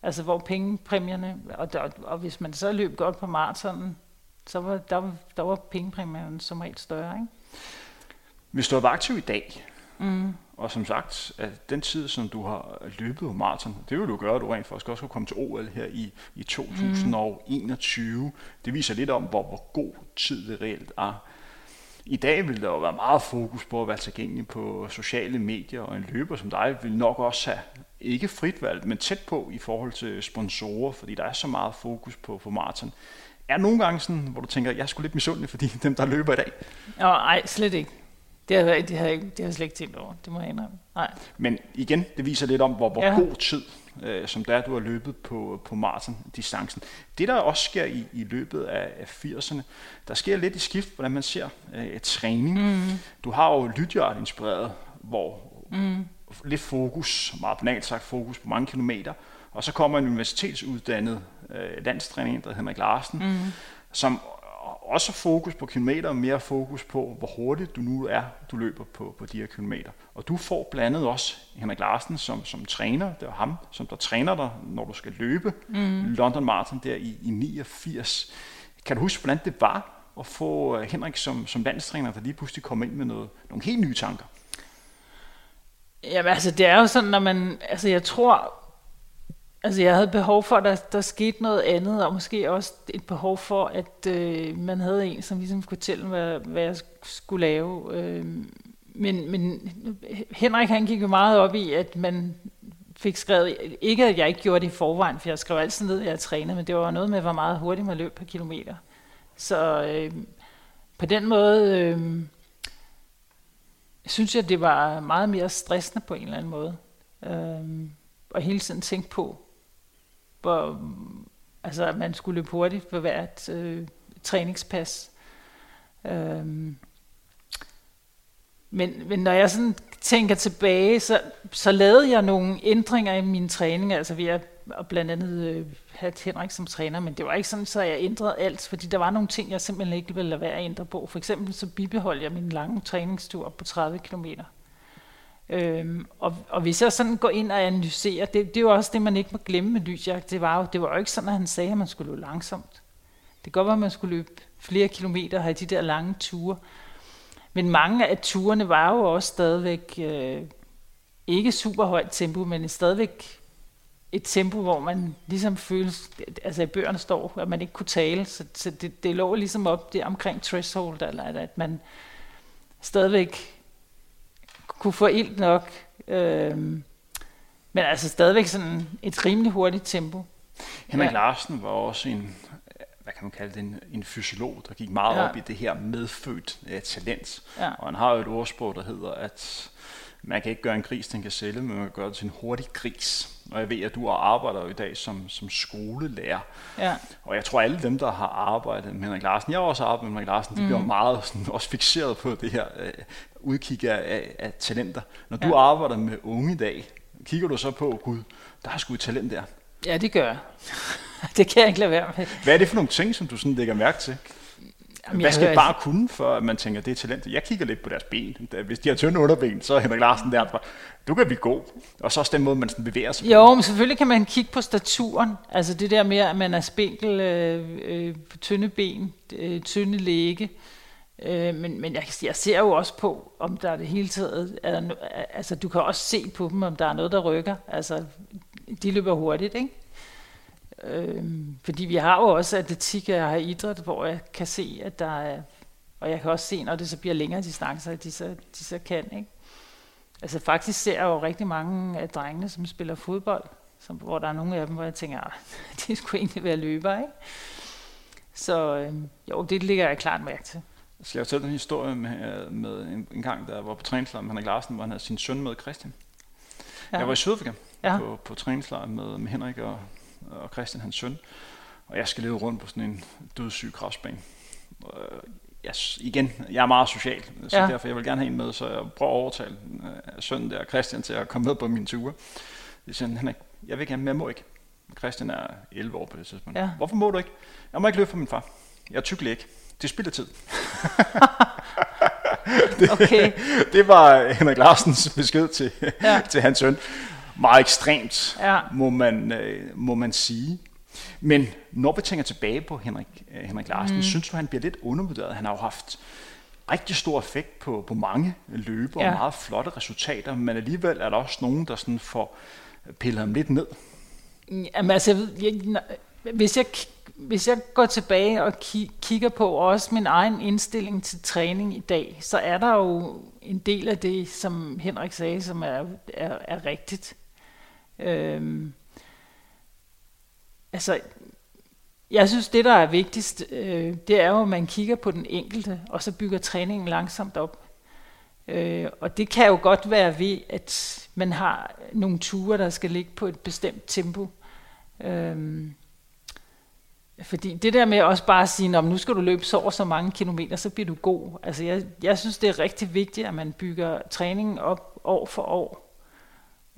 Altså hvor pengepræmierne, og, der, og hvis man så løb godt på maratonen, så var der, der var pengepræmierne som regel større. Ikke? Hvis du er aktiv i dag, mm. Og som sagt, at den tid, som du har løbet på maraton, det vil du gøre, at du rent faktisk også kan komme til OL her i, i 2021. Mm. Det viser lidt om, hvor, hvor god tid det reelt er. I dag vil der jo være meget fokus på at være tilgængelig på sociale medier, og en løber som dig vil nok også have ikke frit valg, men tæt på i forhold til sponsorer, fordi der er så meget fokus på, på maraton. Er nogle gange sådan, hvor du tænker, jeg skulle lidt misundelig, fordi dem, der løber i dag? Ja, nej, slet ikke. Det har, det, har det har jeg slet ikke tænkt over, det må jeg indrømme. Nej. Men igen, det viser lidt om, hvor, hvor ja. god tid, øh, som der du har løbet på, på maraton-distancen. Det der også sker i, i løbet af, af 80'erne, der sker lidt i skift, hvordan man ser øh, træning. Mm. Du har jo Lydiard inspireret, hvor mm. Lidt fokus, meget banalt sagt fokus på mange kilometer, og så kommer en universitetsuddannet øh, landstræner, der hedder Henrik Larsen, mm. som også fokus på kilometer, og mere fokus på, hvor hurtigt du nu er, du løber på, på de her kilometer. Og du får blandt andet også Henrik Larsen som, som træner. Det er ham, som der træner dig, når du skal løbe mm. London Marathon der i, i 89. Kan du huske, hvordan det var at få øh, Henrik som, som landstræner, der lige pludselig kommer ind med noget, nogle helt nye tanker? Jamen altså, det er jo sådan, når man, altså jeg tror, altså jeg havde behov for, at der, der skete noget andet, og måske også et behov for, at øh, man havde en, som ligesom kunne fortælle, hvad, hvad jeg skulle lave. Øh, men, men Henrik han gik jo meget op i, at man fik skrevet, ikke at jeg ikke gjorde det i forvejen, for jeg skrev altid ned, at jeg trænede, men det var noget med, hvor meget hurtigt man løb per kilometer. Så øh, på den måde øh, synes jeg, det var meget mere stressende på en eller anden måde. Øhm, og hele tiden tænke på, hvor, altså, at man skulle løbe hurtigt for hvert øh, træningspas. Øhm, men, men når jeg sådan tænker tilbage, så, så lavede jeg nogle ændringer i min træning, altså ved og blandt andet øh, have Henrik som træner, men det var ikke sådan, så jeg ændrede alt, fordi der var nogle ting, jeg simpelthen ikke ville lade være at ændre på. For eksempel så bibeholdt jeg min lange træningstur på 30 km. Øhm, og, og hvis jeg sådan går ind og analyserer, det, det er jo også det, man ikke må glemme med lysjagt, det var jo, det var jo ikke sådan, at han sagde, at man skulle løbe langsomt. Det kan godt være, at man skulle løbe flere kilometer og have de der lange ture, men mange af turene var jo også stadigvæk øh, ikke super højt tempo, men stadigvæk et tempo, hvor man ligesom føles, altså i bøgerne står, at man ikke kunne tale, så, så det, det lå ligesom op det omkring threshold, eller at man stadigvæk kunne få ild nok, øh, men altså stadigvæk sådan et rimelig hurtigt tempo. Henrik ja. Larsen var også en hvad kan man kalde det, en, en fysiolog, der gik meget ja. op i det her medfødt uh, talent. Ja. Og han har jo et ordsprog, der hedder, at man kan ikke gøre en gris, den kan sælge, men man kan gøre det til en hurtig gris. Og jeg ved, at du arbejder jo i dag som, som skolelærer. Ja. Og jeg tror, alle dem, der har arbejdet med Henrik Larsen, jeg har også arbejdet med Henrik Larsen, de mm. bliver meget sådan, også fixeret på det her uh, udkig af, af, af talenter. Når du ja. arbejder med unge i dag, kigger du så på, gud, der er sgu et talent der. Ja, det gør jeg. det kan jeg ikke lade være med. Hvad er det for nogle ting, som du sådan lægger mærke til? Jamen, Hvad skal bare altså... kunne, for at man tænker, det er talent? Jeg kigger lidt på deres ben. Hvis de har tynde underben, så er Henrik Larsen derfra. Du kan blive god. Og så også den måde, man sådan bevæger sig Jo, på. men selvfølgelig kan man kigge på staturen. Altså det der med, at man er spinkel, øh, øh, tynde ben, øh, tynde læge. Øh, men men jeg, jeg ser jo også på, om der er det hele taget... Er der, altså du kan også se på dem, om der er noget, der rykker. Altså de løber hurtigt, ikke? Øhm, fordi vi har jo også atletik, og jeg har idræt, hvor jeg kan se, at der er, og jeg kan også se, når det så bliver længere distancer, at de så, de så kan, ikke? Altså faktisk ser jeg jo rigtig mange af drengene, som spiller fodbold, som, hvor der er nogle af dem, hvor jeg tænker, at ah, det skulle egentlig være løber, ikke? Så øhm, jo, det ligger jeg klart mærke til. Skal jeg fortælle en historie med, med en, en gang, der var på træningslejr med Henrik Larsen, hvor han havde sin søn med, Christian. Ja. Jeg var i Sydafrika ja. på, på træningslejr med, med Henrik og og Christian hans søn. Og jeg skal leve rundt på sådan en dødssyg kraftsbane. Øh, jeg, igen, jeg er meget social, så ja. derfor jeg vil gerne have en med, så jeg prøver at overtale uh, sønnen der, Christian, til at komme med på min ture. Jeg siger, han er, jeg vil gerne, men jeg må ikke. Christian er 11 år på det tidspunkt. Ja. Hvorfor må du ikke? Jeg må ikke løbe for min far. Jeg er tyk ikke. Det spilder tid. det, okay. det var Henrik Larsens besked til, ja. til hans søn meget ekstremt, ja. må, man, øh, må man sige. Men når vi tænker tilbage på Henrik, øh, Henrik Larsen, mm. synes du, han bliver lidt undervurderet? Han har jo haft rigtig stor effekt på, på mange løber ja. og meget flotte resultater, men alligevel er der også nogen, der sådan får pillet ham lidt ned. Jamen altså, jeg, hvis jeg, hvis jeg går tilbage og ki- kigger på også min egen indstilling til træning i dag, så er der jo en del af det, som Henrik sagde, som er, er, er rigtigt. Øhm, altså, jeg synes, det der er vigtigst, øh, det er jo, at man kigger på den enkelte, og så bygger træningen langsomt op. Øh, og det kan jo godt være ved, at man har nogle ture, der skal ligge på et bestemt tempo. Øh, fordi det der med også bare at sige, nu skal du løbe så og så mange kilometer, så bliver du god. Altså jeg, jeg synes, det er rigtig vigtigt, at man bygger træningen op år for år.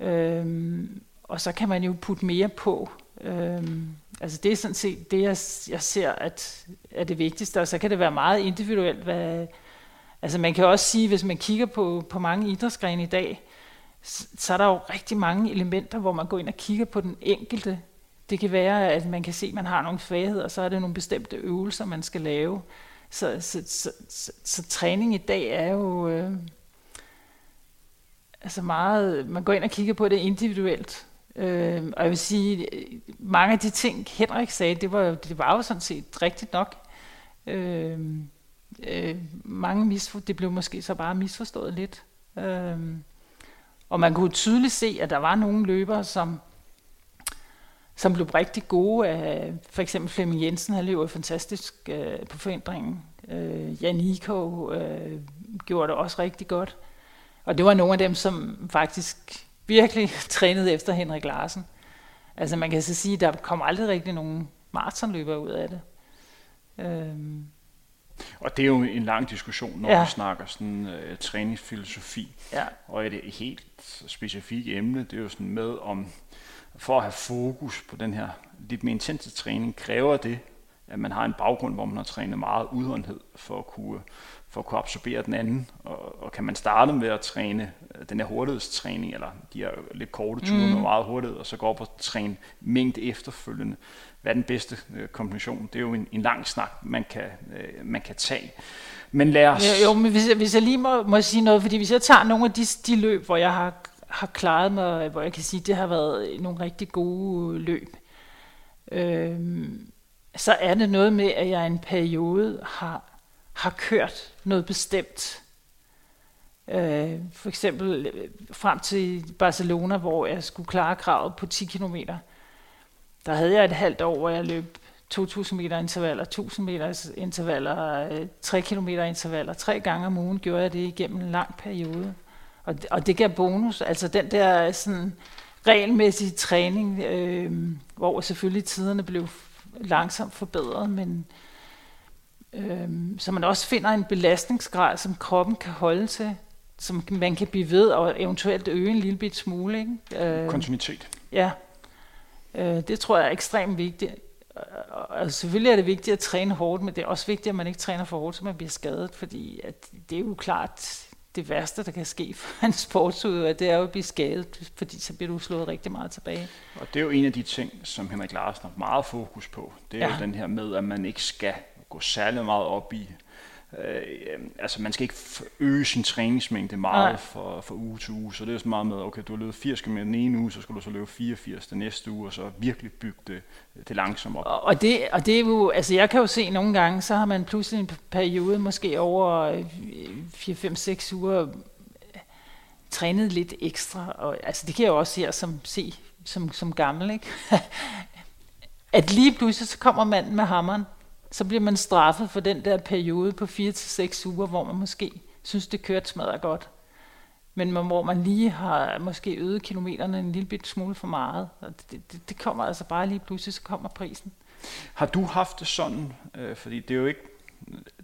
Øhm, og så kan man jo putte mere på. Øhm, altså det er sådan set det, jeg, jeg ser, at er det vigtigste. Og så kan det være meget individuelt. Hvad, altså man kan også sige, hvis man kigger på, på mange idrætsgrene i dag, så, så er der jo rigtig mange elementer, hvor man går ind og kigger på den enkelte. Det kan være, at man kan se, at man har nogle svagheder, og så er det nogle bestemte øvelser, man skal lave. Så, så, så, så, så træning i dag er jo øh, altså meget, man går ind og kigger på det individuelt. Øh, og jeg vil sige, mange af de ting, Henrik sagde, det var, det var jo sådan set rigtigt nok. Øh, øh, mange misfor, det blev måske så bare misforstået lidt. Øh, og man kunne tydeligt se, at der var nogle løbere, som, som blev rigtig gode. Af, for eksempel Flemming Jensen, han løb fantastisk øh, på forhindringen. Øh, Jan Iko øh, gjorde det også rigtig godt. Og det var nogle af dem, som faktisk virkelig trænede efter Henrik Larsen. Altså man kan så sige, at der kom aldrig rigtig nogen maratonløbere ud af det. Øhm. Og det er jo en lang diskussion, når ja. vi snakker sådan uh, træningsfilosofi. Ja. Og et helt specifikt emne, det er jo sådan med om, for at have fokus på den her lidt mere intense træning, kræver det, at man har en baggrund, hvor man har trænet meget udholdenhed for at kunne for at kunne absorbere den anden. Og, og kan man starte med at træne øh, den her hurtighedstræning, eller de her lidt korte ture mm. med meget hurtighed, og så gå op og træne mængde efterfølgende. Hvad er den bedste øh, kombination? Det er jo en, en lang snak, man kan, øh, man kan tage. Men lad os... Jo, jo men hvis, hvis jeg lige må, må sige noget, fordi hvis jeg tager nogle af de, de løb, hvor jeg har, har klaret mig, hvor jeg kan sige, at det har været nogle rigtig gode løb, øh, så er det noget med, at jeg en periode har har kørt noget bestemt. Øh, for eksempel øh, frem til Barcelona, hvor jeg skulle klare kravet på 10 km. Der havde jeg et halvt år, hvor jeg løb 2.000 meter intervaller, 1.000 meter intervaller, øh, 3 km intervaller. Tre gange om ugen gjorde jeg det igennem en lang periode. Og det, og det gav bonus. Altså den der sådan regelmæssige træning, øh, hvor selvfølgelig tiderne blev langsomt forbedret, men, Øhm, så man også finder en belastningsgrad, som kroppen kan holde til, som man kan blive ved og eventuelt øge en lille bit smule. Ikke? Øh, Kontinuitet. Ja, øh, det tror jeg er ekstremt vigtigt. Og selvfølgelig er det vigtigt at træne hårdt, men det er også vigtigt, at man ikke træner for hårdt, så man bliver skadet, fordi at det er jo klart det værste, der kan ske for en sportsudøver, det er jo at blive skadet, fordi så bliver du slået rigtig meget tilbage. Og det er jo en af de ting, som Henrik Larsen har meget fokus på. Det er ja. jo den her med, at man ikke skal gå særlig meget op i. Øh, altså man skal ikke øge sin træningsmængde meget fra, fra uge til uge, så det er sådan meget med, okay, du har løbet 80 km den ene uge, så skal du så løbe 84 den næste uge, og så virkelig bygge det, det langsomt op. Og det, og det er jo, altså jeg kan jo se nogle gange, så har man pludselig en periode, måske over 4-5-6 øh, uger, trænet lidt ekstra, og altså det kan jeg jo også her som, se som, som gammel, ikke? at lige pludselig så kommer manden med hammeren, så bliver man straffet for den der periode på 4-6 uger, hvor man måske synes, det kørte smadret godt. Men hvor man lige har måske øget kilometerne en lille bit smule for meget. Og det, det, det kommer altså bare lige pludselig, så kommer prisen. Har du haft det sådan, øh, fordi det er jo ikke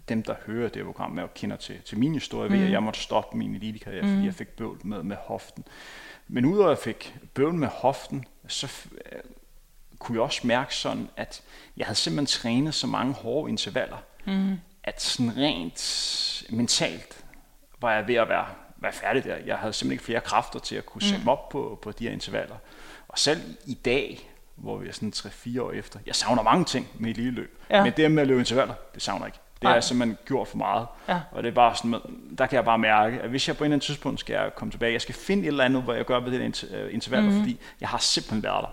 dem, der hører det program med og kender til, til min historie, mm. ved at jeg måtte stoppe min elitekarriere, mm. fordi jeg fik bøvl med, med hoften. Men udover at jeg fik bøvl med hoften, så kunne jeg også mærke sådan, at jeg havde simpelthen trænet så mange hårde intervaller, mm. at sådan rent mentalt var jeg ved at være, være færdig der. Jeg havde simpelthen ikke flere kræfter til at kunne sætte mm. mig op på, på de her intervaller. Og selv i dag, hvor vi er sådan 3-4 år efter, jeg savner mange ting med et lille løb, ja. men det med at løbe intervaller, det savner jeg ikke. Det har jeg simpelthen gjort for meget. Ja. Og det er bare sådan, der kan jeg bare mærke, at hvis jeg på en eller anden tidspunkt skal komme tilbage, jeg skal finde et eller andet, hvor jeg gør ved det øh, intervaller, mm. fordi jeg har simpelthen været der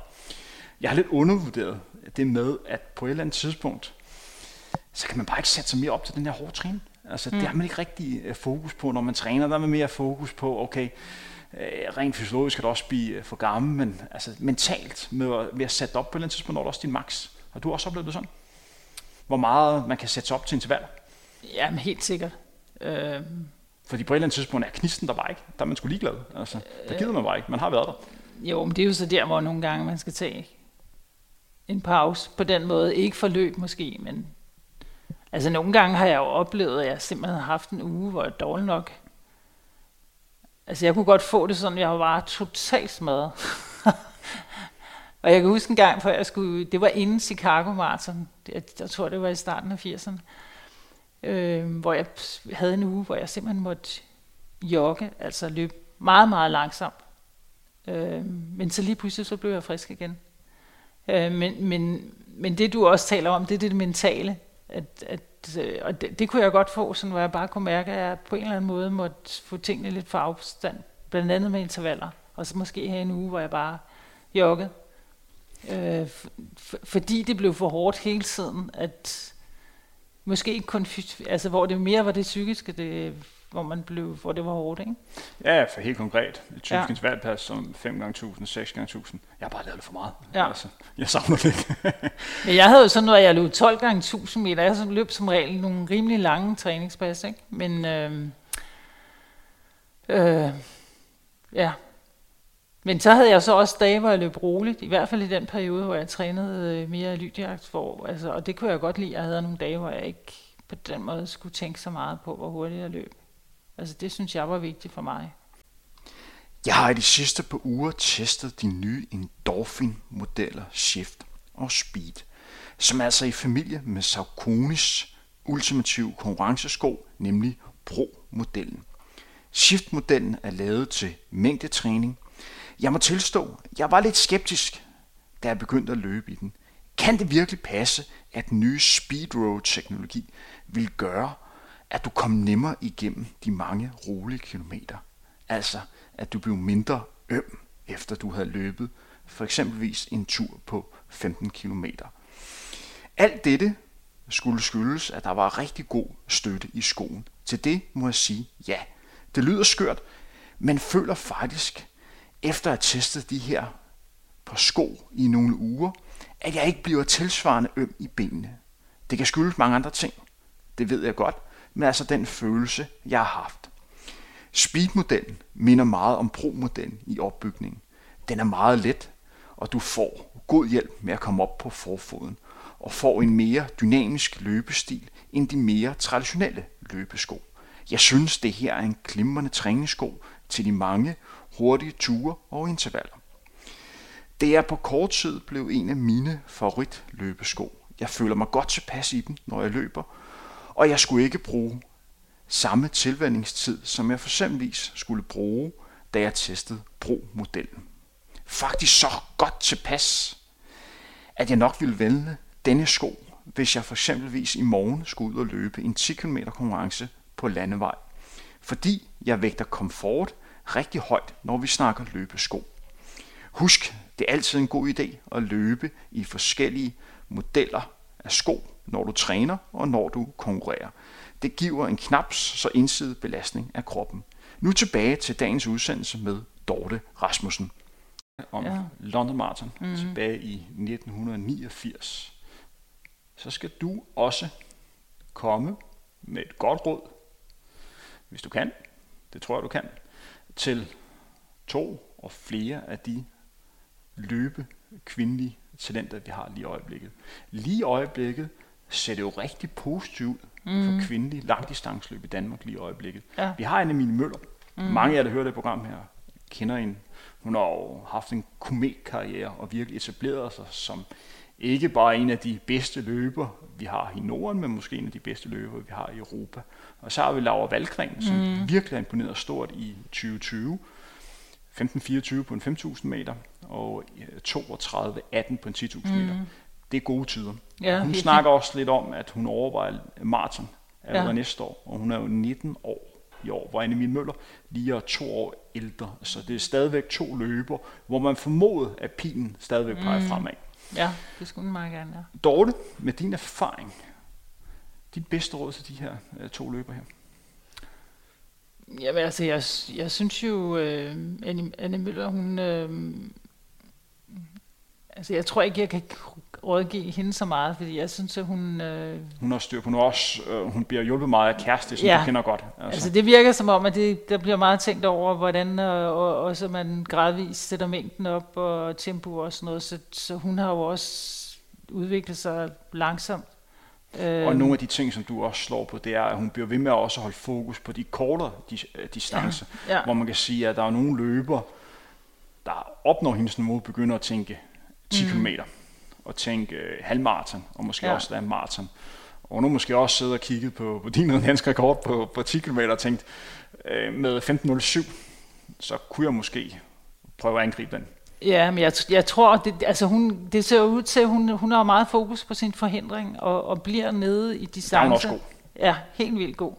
jeg har lidt undervurderet det med, at på et eller andet tidspunkt, så kan man bare ikke sætte sig mere op til den her hårde træning. Altså, mm. det har man ikke rigtig uh, fokus på, når man træner. Der er man mere fokus på, okay, uh, rent fysiologisk skal det også blive uh, for gammel, men altså, mentalt med at, med at sætte op på et eller andet tidspunkt, når du også din max. Har du også oplevet det sådan? Hvor meget man kan sætte sig op til interval? Jamen, helt sikkert. Øh... Fordi på et eller andet tidspunkt er knisten der bare ikke. Der er man sgu ligeglad. Altså, der gider man bare ikke. Man har været der. Jo, men det er jo så der, hvor nogle gange man skal tage en pause på den måde. Ikke forløb måske, men altså nogle gange har jeg jo oplevet, at jeg simpelthen har haft en uge, hvor jeg er dårlig nok. Altså jeg kunne godt få det sådan, at jeg var totalt smadret. og jeg kan huske en gang, før jeg skulle, det var inden Chicago Marathon, jeg, jeg tror det var i starten af 80'erne, øh, hvor jeg havde en uge, hvor jeg simpelthen måtte jogge, altså løbe meget, meget langsomt. Øh, men så lige pludselig så blev jeg frisk igen. Øh, men, men, men det du også taler om, det er det mentale. At, at øh, og det, det kunne jeg godt få, sådan, hvor jeg bare kunne mærke, at jeg på en eller anden måde måtte få tingene lidt for afstand. Blandt andet med intervaller. Og så måske have en uge, hvor jeg bare joggede. Øh, for, fordi det blev for hårdt hele tiden, at måske ikke kun, altså hvor det mere var det psykiske, det, hvor man blev, hvor det var hårdt, ikke? Ja, for helt konkret. Et typisk ja. intervallpas som 5 gange 1000 6 gange 1000 Jeg har bare lavet det for meget. Ja. Altså, jeg savner det Men jeg havde jo sådan noget, at jeg løb 12 gange 1000 meter. Jeg løb som regel nogle rimelig lange træningspas, ikke? Men øh, øh, ja, men så havde jeg så også dage, hvor jeg løb roligt, i hvert fald i den periode, hvor jeg trænede øh, mere lydjagt, for, altså, og det kunne jeg godt lide. Jeg havde nogle dage, hvor jeg ikke på den måde skulle tænke så meget på, hvor hurtigt jeg løb. Altså det synes jeg var vigtigt for mig. Jeg har i de sidste par uger testet de nye Endorphin-modeller Shift og Speed, som er altså i familie med Sauconys ultimative konkurrencesko, nemlig Pro-modellen. Shift-modellen er lavet til mængdetræning. Jeg må tilstå, jeg var lidt skeptisk, da jeg begyndte at løbe i den. Kan det virkelig passe, at den nye Speedroad-teknologi vil gøre, at du kom nemmere igennem de mange rolige kilometer. Altså, at du blev mindre øm, efter du havde løbet for eksempelvis en tur på 15 km. Alt dette skulle skyldes, at der var rigtig god støtte i skoen. Til det må jeg sige ja. Det lyder skørt, men føler faktisk, efter at have testet de her på sko i nogle uger, at jeg ikke bliver tilsvarende øm i benene. Det kan skyldes mange andre ting. Det ved jeg godt, men altså den følelse, jeg har haft. Speed-modellen minder meget om Pro-modellen i opbygningen. Den er meget let, og du får god hjælp med at komme op på forfoden, og får en mere dynamisk løbestil end de mere traditionelle løbesko. Jeg synes, det her er en glimrende træningssko til de mange hurtige ture og intervaller. Det er på kort tid blevet en af mine favoritløbesko. Jeg føler mig godt tilpas i dem, når jeg løber, og jeg skulle ikke bruge samme tilvændingstid, som jeg for eksempelvis skulle bruge, da jeg testede Pro-modellen. Faktisk så godt tilpas, at jeg nok ville vælge denne sko, hvis jeg for eksempelvis i morgen skulle ud og løbe en 10 km konkurrence på landevej. Fordi jeg vægter komfort rigtig højt, når vi snakker løbesko. Husk, det er altid en god idé at løbe i forskellige modeller af sko, når du træner og når du konkurrerer. Det giver en knaps så ensidig belastning af kroppen. Nu tilbage til dagens udsendelse med Dorte Rasmussen om ja. London Marathon mm. tilbage i 1989. Så skal du også komme med et godt råd, hvis du kan, det tror jeg du kan, til to og flere af de løbe kvindelige talenter, vi har lige i øjeblikket. Lige i øjeblikket ser det jo rigtig positivt ud mm. for kvindelige langdistanceløb i Danmark lige i øjeblikket. Ja. Vi har Anne Møller. Mm. Mange af jer, der hører det program her, kender hende. Hun har jo haft en kometkarriere og virkelig etableret sig som ikke bare en af de bedste løber, vi har i Norden, men måske en af de bedste løber, vi har i Europa. Og så har vi Laura Valgren, som mm. virkelig har imponeret stort i 2020. 15-24 på en 5.000 meter, og 32-18 på en 10.000 mm. Det er gode tider. Ja, hun snakker fint. også lidt om, at hun overvejer maraton allerede ja. næste år, og hun er jo 19 år i år, hvor Annemie Møller lige er to år ældre. Så det er stadigvæk to løber, hvor man formoder, at pilen stadigvæk peger mm. fremad. Ja, det skulle den meget gerne, ja. Dorte, med din erfaring, dit bedste råd til de her uh, to løber her? Jamen altså, jeg, jeg synes jo, øh, Anne, Anne Møller, hun... Øh, altså, jeg tror ikke, jeg kan rådgive hende så meget, fordi jeg synes, at hun... Øh, hun har styr på, hun, også, øh, hun bliver hjulpet meget af kæreste, som ja. du kender godt. Altså. altså det virker som om, at det, der bliver meget tænkt over, hvordan og, og, og så man gradvist sætter mængden op og tempo og sådan noget, så, så hun har jo også udviklet sig langsomt. Øh, og nogle af de ting, som du også slår på, det er, at hun bliver ved med at også holde fokus på de kortere distancer, ja, ja. hvor man kan sige, at der er nogle løber, der opnår hendes niveau, begynder at tænke 10 mm. km og tænke uh, halvmarathon, og måske ja. også en maraton. Og nu måske også sidde og kigge på, på din dansk rekord på, på 10 km og tænkt, uh, med 15.07, så kunne jeg måske prøve at angribe den. Ja, men jeg, jeg tror, det, altså hun, det ser ud til, at hun, hun har meget fokus på sin forhindring og, og bliver nede i distance. Der er hun også god. Ja, helt vildt god.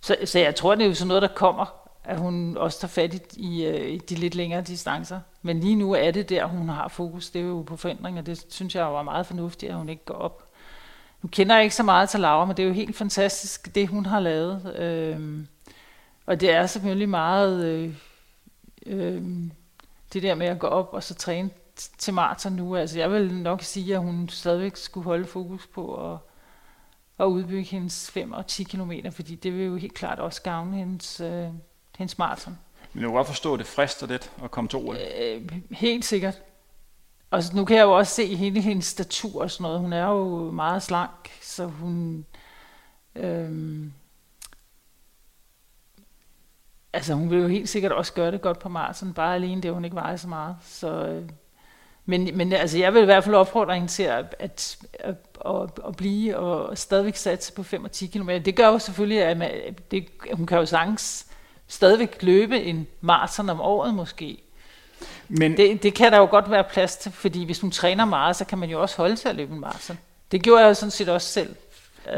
Så, så jeg tror, det er jo sådan noget, der kommer, at hun også tager fat i, i, øh, i de lidt længere distancer. Men lige nu er det der, hun har fokus. Det er jo på forandring, og det synes jeg var meget fornuftigt, at hun ikke går op. Nu kender jeg ikke så meget til Laura, men det er jo helt fantastisk, det hun har lavet. Øhm, og det er selvfølgelig meget øh, øh, det der med at gå op og så træne til maraton nu. Altså jeg vil nok sige, at hun stadigvæk skulle holde fokus på at, at udbygge hendes 5 og 10 km, fordi det vil jo helt klart også gavne hendes, øh, hendes maraton. Men du kan godt forstå, at det frister lidt at komme to øh, Helt sikkert. Og nu kan jeg jo også se hele hendes statur og sådan noget. Hun er jo meget slank, så hun... Øh, Altså hun vil jo helt sikkert også gøre det godt på Marsen, bare alene det, hun ikke vejer så meget. Så, øh, men, men altså, jeg vil i hvert fald opfordre hende til at, at, at, at, at blive og stadigvæk satse på 5 og 10 km. Det gør jo selvfølgelig, at man, det, hun kan jo sagtens stadigvæk løbe en maraton om året måske. Men det, det kan der jo godt være plads til, fordi hvis hun træner meget, så kan man jo også holde til at løbe en maraton. Det gjorde jeg jo sådan set også selv.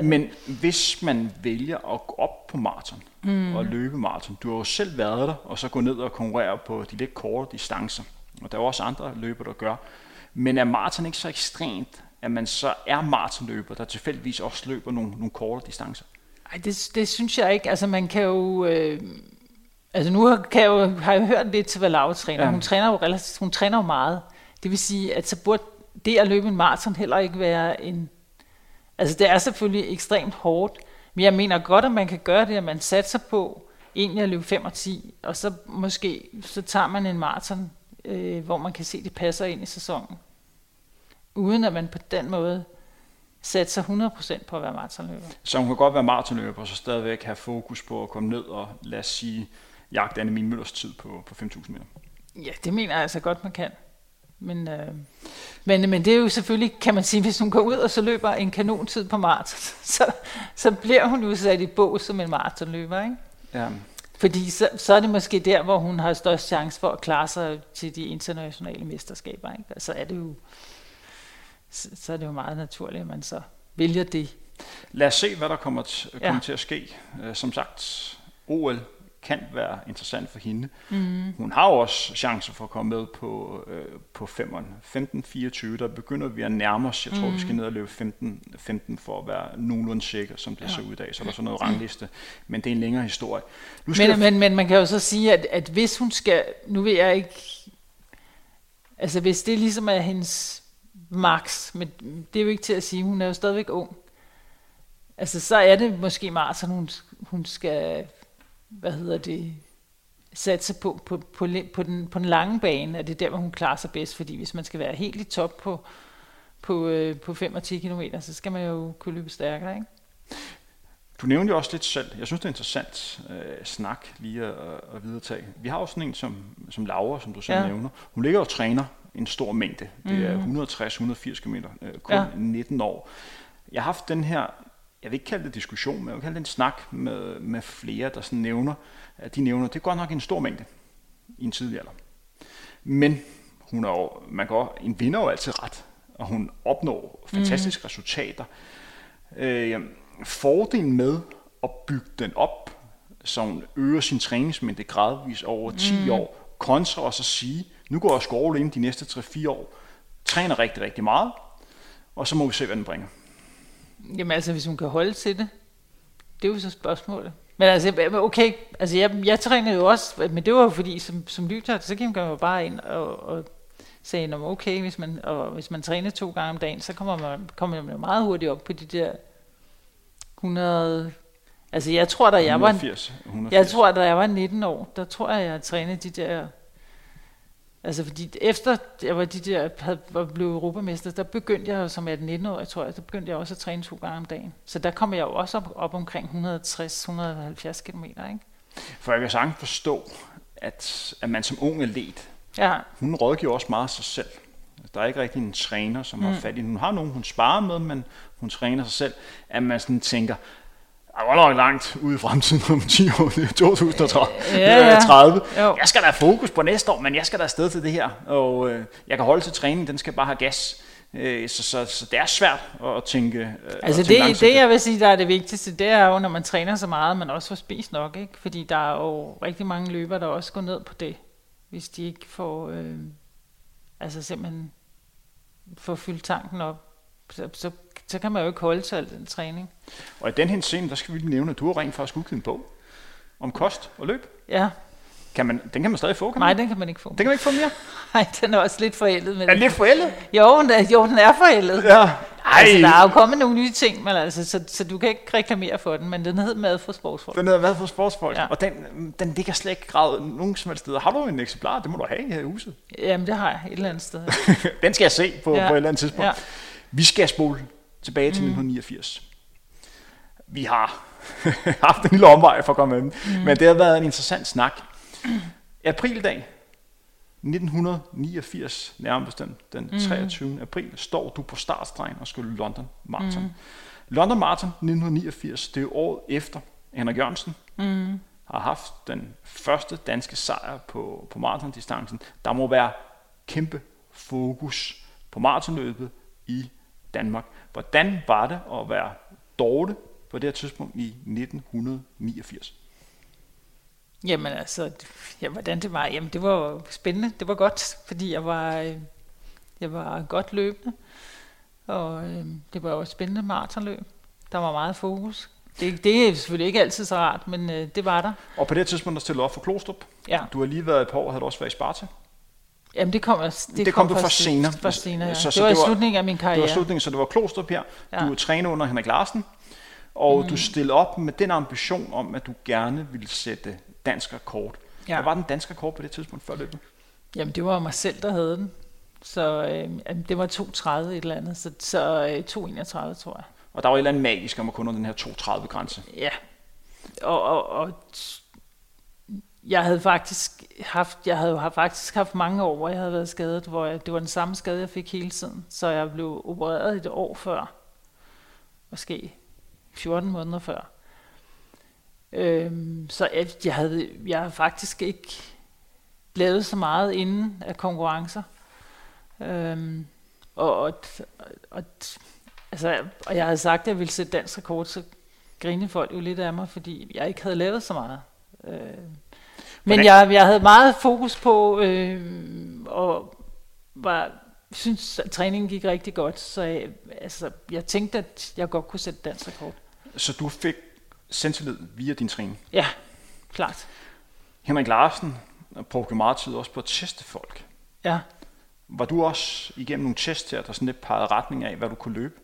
Men hvis man vælger at gå op på maraton mm. og løbe maraton, du har jo selv været der, og så gå ned og konkurrere på de lidt korte distancer. Og der er også andre løber, der gør. Men er maraton ikke så ekstremt, at man så er maratonløber, der tilfældigvis også løber nogle, nogle korte distancer? Nej, det, det synes jeg ikke. Altså man kan jo... Øh, altså nu kan jeg jo, har jeg hørt lidt til, hvad Laura træner. Ja. Hun træner jo relativt, hun træner jo meget. Det vil sige, at så burde det at løbe en maraton heller ikke være en Altså det er selvfølgelig ekstremt hårdt, men jeg mener godt, at man kan gøre det, at man satser på egentlig at løbe 5 og 10, og så måske så tager man en maraton, øh, hvor man kan se, at det passer ind i sæsonen. Uden at man på den måde satser 100% på at være maratonløber. Så hun kan godt være maratonløber, og så stadigvæk have fokus på at komme ned og lad os sige, jagte Anne Min Møllers tid på, på 5.000 meter. Ja, det mener jeg altså godt, man kan. Men, øh, men, men det er jo selvfølgelig, kan man sige, hvis hun går ud og så løber en kanontid på maraton, så, så bliver hun jo sat i bog som en maratonløber, ikke? Ja. Fordi så, så er det måske der, hvor hun har størst chance for at klare sig til de internationale mesterskaber, ikke? Så altså er det jo, så, så er det jo meget naturligt, at man så vælger det. Lad os se, hvad der kommer, t- kommer ja. til at ske. Uh, som sagt, OL kan være interessant for hende. Mm. Hun har også chancer for at komme med på, øh, på 5'eren. 15-24, der begynder vi at nærme os. Jeg tror, mm. vi skal ned og løbe 15, 15 for at være nogenlunde sikker, som det ja. ser ud i dag. Så er der sådan noget rangliste. Men det er en længere historie. Nu skal men, men, men man kan jo så sige, at, at hvis hun skal... Nu vil jeg ikke... Altså hvis det ligesom er hendes max, men det er jo ikke til at sige, hun er jo stadigvæk ung. Altså så er det måske Mars, hun, hun skal hvad hedder det, satse på, på, på, på, den, på den lange bane, at det er der, hvor hun klarer sig bedst, fordi hvis man skal være helt i top på, på, øh, på 5 og 10 km, så skal man jo kunne løbe stærkere, ikke? Du nævnte jo også lidt selv, jeg synes det er interessant øh, snak lige at, at videretage. Vi har også sådan en som, som Laura, som du selv ja. nævner. Hun ligger og træner en stor mængde. Det er mm. 160-180 km, øh, kun ja. 19 år. Jeg har haft den her jeg vil ikke kalde det diskussion, men jeg vil kalde det en snak med, med flere, der sådan nævner, at de nævner, det er godt nok en stor mængde i en tidlig alder. Men hun er jo, man går, en vinder jo altid ret, og hun opnår fantastiske mm. resultater. Øh, fordelen med at bygge den op, så hun øger sin træningsmængde gradvist over 10 mm. år, kontra og så sige, nu går jeg skole ind de næste 3-4 år, træner rigtig, rigtig meget, og så må vi se, hvad den bringer. Jamen altså, hvis hun kan holde til det, det er jo så spørgsmålet. Men altså, okay, altså jeg, jeg trænede jo også, men det var jo fordi, som, som lytter, så kan man jo bare ind og, og sige, okay, hvis man, og hvis man træner to gange om dagen, så kommer man, kommer man jo meget hurtigt op på de der 100, altså jeg tror, da jeg 180, var, 180. jeg tror, da jeg var 19 år, der tror jeg, jeg trænede de der Altså fordi efter jeg var de der, havde, var blevet europamester, der begyndte jeg som 18 år, jeg tror jeg, der begyndte jeg også at træne to gange om dagen. Så der kommer jeg jo også op, op omkring 160-170 km, ikke? For jeg kan sagtens forstå, at, at man som ung atlet, ja. hun rådgiver også meget sig selv. Der er ikke rigtig en træner, som mm. har fat i Hun har nogen, hun sparer med, men hun træner sig selv. At man sådan tænker, Jeg var nok langt ude i fremtiden om 10 år, det er 2030. Ja, ja. 30. Jo. Jeg skal da have fokus på næste år, men jeg skal da afsted til det her. Og øh, jeg kan holde til træning, den skal bare have gas. Øh, så, så, så det er svært at tænke øh, Altså at tænke det, det, jeg vil sige, der er det vigtigste, det er jo, når man træner så meget, man også får spist nok, ikke? Fordi der er jo rigtig mange løbere, der også går ned på det, hvis de ikke får, øh, altså simpelthen får fyldt tanken op. Så, så, så kan man jo ikke holde til al den træning. Og i den her scene, der skal vi lige nævne, at du har rent faktisk udgivet en bog om kost og løb. Ja, Kan man, den kan man stadig få, kan nej, man? den kan man ikke få. Den kan man ikke få mere. Nej, den er også lidt forældet. Men Er den lidt forældet? jo, den er, jo, den er forældet. Ja. Ej, Altså, der er jo kommet nogle nye ting, men altså, så, så du kan ikke reklamere for den, men den hed Mad for sportsfolk. den har været for sportsfolk, ja. Og den, den ligger slet ikke gravet nogen som helst steder. Har du en eksemplar? Det må du have her i huset. Jamen, det har jeg et eller andet sted. den skal jeg se på, ja. På et eller andet tidspunkt. Ja. Vi skal spole tilbage til mm. 1989. Vi har haft en lille omvej for at komme med mm. men det har været en interessant snak. Aprildag 1989, nærmere bestemt den 23. april, står du på startstregen og skal London Marathon. Mm. London Marathon 1989, det er året efter Henrik Jørgensen mm. har haft den første danske sejr på, på maratondistancen. Der må være kæmpe fokus på maratonløbet i Danmark. Hvordan var det at være Dorte på det her tidspunkt i 1989? Jamen altså, ja, hvordan det var? Jamen det var spændende, det var godt, fordi jeg var, øh, jeg var godt løbende, og øh, det var jo et spændende maratonløb. Der var meget fokus. Det, det er selvfølgelig ikke altid så rart, men øh, det var der. Og på det tidspunkt, der stillede op for Klostrup. Ja. Du har lige været et par år, havde du også været i Sparta. Jamen det kom, det, Det kom du først senere. Først senere, ja. Så- Så, det var det i var- slutningen af min Det var karriere. slutningen, så det var Klostrup her. Ja. Du er træner under Henrik Larsen. Og mm. du stillede op med den ambition om, at du gerne ville sætte dansk rekord. Ja. Hvad var den danske rekord på det tidspunkt før løbet? Jamen det var mig selv, der havde den. Så øh, det var 2.30 et eller andet, så, så øh, 2.31 tror jeg. Og der var et eller andet magisk om at kunne under den her 230-grænse. Ja. Og, og, og jeg havde faktisk haft, jeg havde faktisk haft mange år, hvor jeg havde været skadet, hvor jeg, det var den samme skade, jeg fik hele tiden. Så jeg blev opereret et år før. Måske 14 måneder før. Øhm, så jeg, jeg havde jeg havde faktisk ikke lavet så meget inden af konkurrencer. Øhm, og, og, og, altså, og jeg havde sagt, at jeg ville sætte dansk rekord, så grinede folk jo lidt af mig, fordi jeg ikke havde lavet så meget. Øh, men jeg, jeg havde meget fokus på, øh, og var, synes, at træningen gik rigtig godt, så jeg, altså, jeg tænkte, at jeg godt kunne sætte dansk rekord. Så du fik selvtillid via din træning. Ja, klart. Henrik Larsen brugte meget tid også på at teste folk. Ja. Var du også igennem nogle tests her, der sådan lidt pegede retning af, hvad du kunne løbe?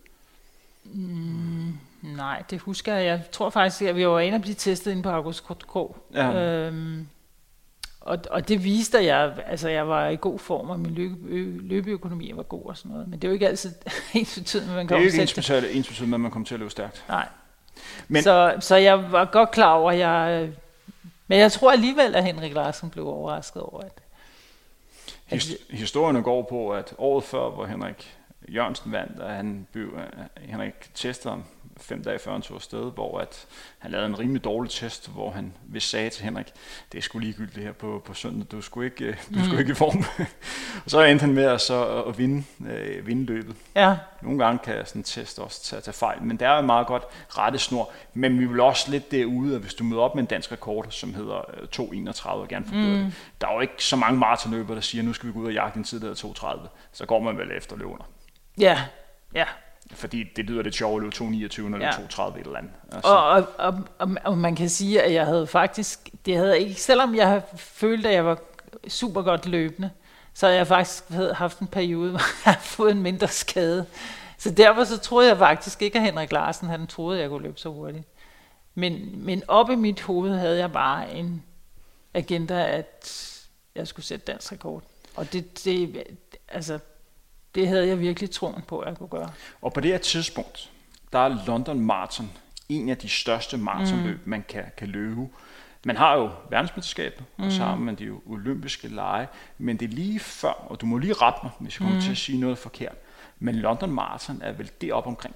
Nej, det husker jeg. Jeg tror faktisk, at vi var inde og blive testet inde på August Krog. Ja. Øhm, og, og det viste, at jeg, altså, jeg var i god form, og min løbe, løbeøkonomi var god og sådan noget. Men det er jo ikke altid ens betydning, at man Det kan er jo ikke det. ensbetydende med, at man kommer til at løbe stærkt. Nej. Men- så, så jeg var godt klar over, at jeg... øh, Men jeg tror alligevel, at Henrik Larsen blev overrasket over, at... His- historierne går på, at året før, hvor Henrik Jørgensen vandt, at han blev, uh, Henrik testede ham fem dage før han tog afsted, hvor at han lavede en rimelig dårlig test, hvor han hvis sagde til Henrik, det er sgu ligegyldigt det her på, på søndag, du skulle ikke, øh, du skulle ikke i form. og så endte han med at, så at vinde, øh, vinde løbet. Ja, Nogle gange kan sådan en test også tage, tage fejl, men der er jo meget godt rettesnor. Men vi vil også lidt derude, at hvis du møder op med en dansk rekord, som hedder øh, 2.31 og gerne forbedre mm. det, der er jo ikke så mange maratonløbere, der siger, nu skal vi gå ud og jagte en tid, der hedder 2.30. Så går man vel efter løberne. Ja, ja. Fordi det lyder lidt sjovt at løbe 2.29 eller Ja. 2.30 et eller andet. Altså, Og, og, og, og, og man kan sige, at jeg havde faktisk, det havde ikke, selvom jeg havde følt, at jeg var super godt løbende, så havde jeg faktisk havde haft en periode, hvor jeg havde fået en mindre skade. Så derfor så troede jeg faktisk ikke, at Henrik Larsen han troede, at jeg kunne løbe så hurtigt. Men, men op i mit hoved havde jeg bare en agenda, at jeg skulle sætte dansk rekord. Og det, det, altså, det havde jeg virkelig troen på, at jeg kunne gøre. Og på det her tidspunkt, der er London Marathon en af de største maratonløb, mm. man kan, kan løbe. Man har jo verdensmesterskabet, mm. og så har man de jo olympiske lege, men det er lige før, og du må lige rette mig, hvis jeg kommer mm. til at sige noget forkert, men London Marathon er vel det op omkring.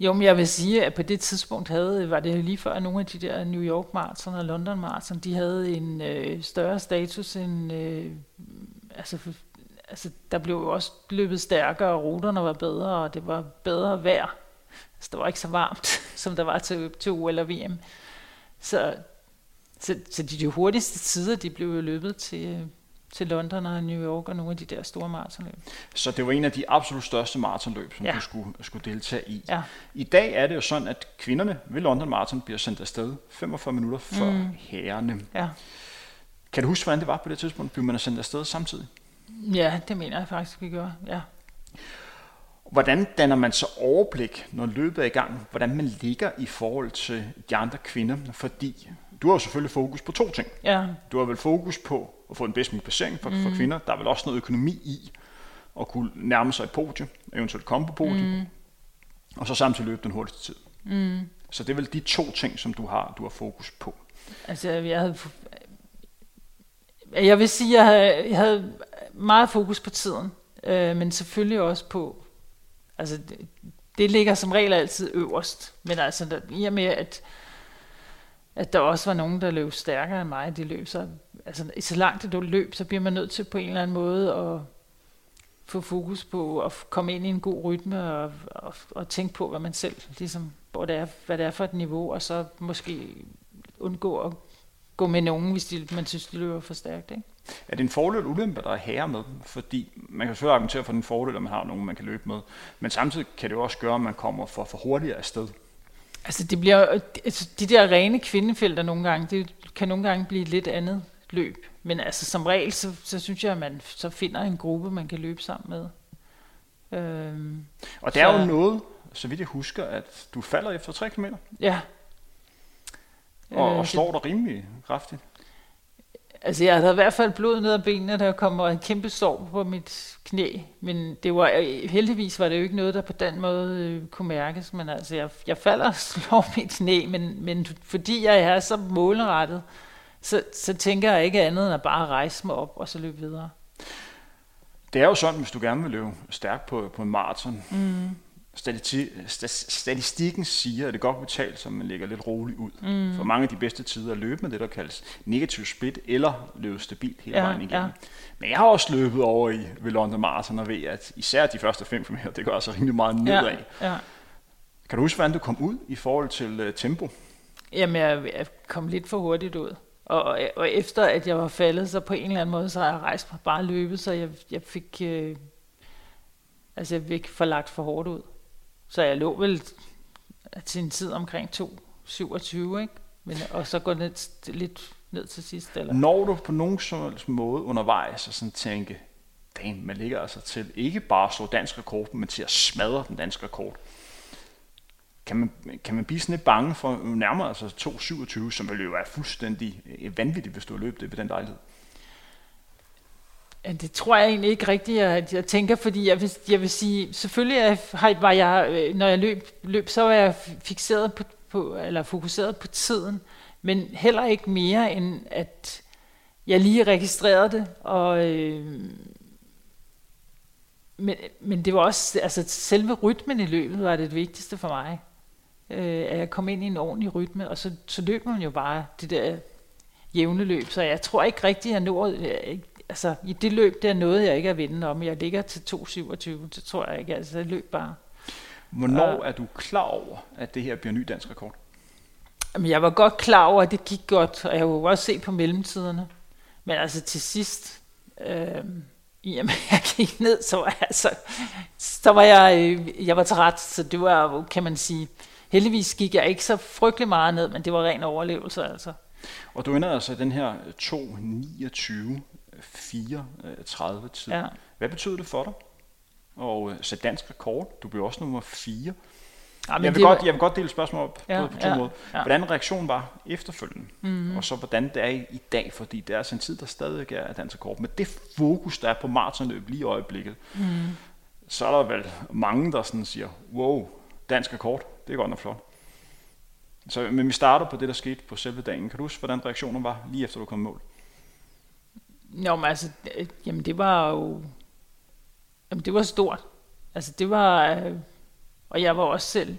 Jo, men jeg vil sige, at på det tidspunkt havde, var det lige før, at nogle af de der New York Marathon og London Marathon, de havde en øh, større status end, øh, altså, altså der blev jo også løbet stærkere, og ruterne var bedre, og det var bedre vejr. Altså, det var ikke så varmt, som der var til, til OL og VM. Så, så, så de, de hurtigste tider, de blev jo løbet til, til London og New York og nogle af de der store maratonløb. Så det var en af de absolut største maratonløb, som Ja. du skulle, skulle deltage i. Ja. I dag er det jo sådan, at kvinderne ved London Marathon bliver sendt afsted 45 minutter før mm. herrerne. Ja. Kan du huske, hvordan det var på det tidspunkt? Blev man sendt afsted samtidig? Ja, det mener jeg faktisk, vi gjorde. Ja. Hvordan danner man så overblik, når løbet er i gang? Hvordan man ligger i forhold til de andre kvinder? Fordi du har jo selvfølgelig fokus på to ting. ja, Du har vel fokus på at få en bedst mulig placering for, mm. for kvinder. Der er vel også noget økonomi i at kunne nærme sig et podie, eventuelt komme på podie, mm. og så samtidig løbe den hurtigste tid. Mm. Så det er vel de to ting, som du har, du har fokus på. Altså, jeg havde... Jeg vil sige, jeg havde, jeg havde meget fokus på tiden, øh, men selvfølgelig også på... Altså, det, det ligger som regel altid øverst, men altså, der, i og med, at, at der også var nogen, der løb stærkere end mig, de løb så... Altså, i så langt det løb, så bliver man nødt til på en eller anden måde at få fokus på at komme ind i en god rytme og, og, og tænke på, hvad man selv, ligesom, hvor det er, hvad det er for et niveau, og så måske undgå at gå med nogen, hvis de, man synes, de løber for stærkt. Ikke? Er det en fordel eller ulempe, der er herre med? Fordi man kan selvfølgelig argumentere for den fordel, at man har nogen, man kan løbe med. Men samtidig kan det jo også gøre, at man kommer for, for hurtigere afsted. Altså, det bliver, altså, de der rene kvindefelter nogle gange, det kan nogle gange blive et lidt andet løb. Men altså, som regel, så, så synes jeg, at man så finder en gruppe, man kan løbe sammen med. Øhm, Og det er Så- jo noget, så vidt jeg husker, at du falder efter 3 km, ja. og, Øh, og det- slår dig rimelig kraftigt. Altså, jeg havde i hvert fald blod ned ad benene, der kommer en kæmpe sår på mit knæ. Men det var, heldigvis var det jo ikke noget, der på den måde øh, kunne mærkes. Men altså, jeg, jeg falder og slår mit knæ, men, men fordi jeg er så målrettet, så, så tænker jeg ikke andet end at bare rejse mig op og så løbe videre. Det er jo sådan, hvis du gerne vil løbe stærkt på, på en maraton. Mm. Stati- sta- statistikken siger, at det godt betalt, så man ligger lidt roligt ud. Mm. For mange af de bedste tider er løbet med det, der kaldes negativ split, eller løbet stabilt hele Ja, vejen igennem. ja. Men jeg har også løbet over i ved London Marathon og ved, at især de første 5 km, det går altså rimelig meget nedad. Ja, ja. Kan du huske, hvordan du kom ud i forhold til uh, tempo? Jamen, jeg, jeg kom lidt for hurtigt ud. Og, og efter at jeg var faldet, så på en eller anden måde, så har jeg rejst mig bare løbet, så jeg, jeg fik, øh, altså jeg fik forlagt for hårdt ud. Så jeg lå vel til en tid omkring 2.27, ikke? Men, og så går det lidt ned til sidst. Eller? Når du på nogen som helst måde undervejs og sådan tænke, damn, man ligger altså til ikke bare at slå dansk rekord, men til at smadre den danske rekord. Kan man, kan man blive sådan lidt bange for nærmere altså 2.27, som vil jo være fuldstændig øh, vanvittigt, hvis du har løbet det ved den lejlighed? Ja, det tror jeg egentlig ikke rigtigt, at jeg tænker, fordi jeg vil, jeg vil sige, selvfølgelig var jeg, øh, når jeg løb, løb så var jeg fixeret på, på, eller fokuseret på tiden, men heller ikke mere end at jeg lige registrerede det, og øh, men, men det var også, altså selve rytmen i løbet var det vigtigste for mig. Øh, at jeg kom ind i en ordentlig rytme, og så, så løb man jo bare det der jævne løb, så jeg tror ikke rigtigt, jeg nåede, altså i det løb, der nåede jeg ikke at vinde om. Jeg ligger til 2.27, det tror jeg ikke, altså det løb bare. Hvornår er du klar over, at det her bliver ny dansk rekord? Jamen, jeg var godt klar over, at det gik godt, og jeg kunne også se på mellemtiderne. Men altså til sidst, øh, at jeg gik ned, så var jeg, altså, så var jeg, øh, jeg var træt, så det var, kan man sige, heldigvis gik jeg ikke så frygtelig meget ned, men det var ren overlevelse altså. Og du ender altså den her 2.29 34 tid. Ja. Hvad betyder det for dig? Og øh, så dansk rekord, du blev også nummer 4. Ja, jeg, vil det godt, jeg vil godt dele spørgsmål op Ja, på to ja, måder. ja. Hvordan reaktionen var efterfølgende, mm-hmm. og så hvordan det er i, i dag, fordi det er altså en tid, der stadig er dansk rekord. Men det fokus, der er på maratonløb lige i øjeblikket, mm. så er der vel mange, der sådan siger, wow, dansk rekord, det er godt nok flot. Så, men vi starter på det, der skete på selve dagen. Kan du huske, hvordan reaktionen var lige efter du kom mål? Nå, men altså, øh, jamen det var jo, jamen det var stort. Altså det var, øh, og jeg var også selv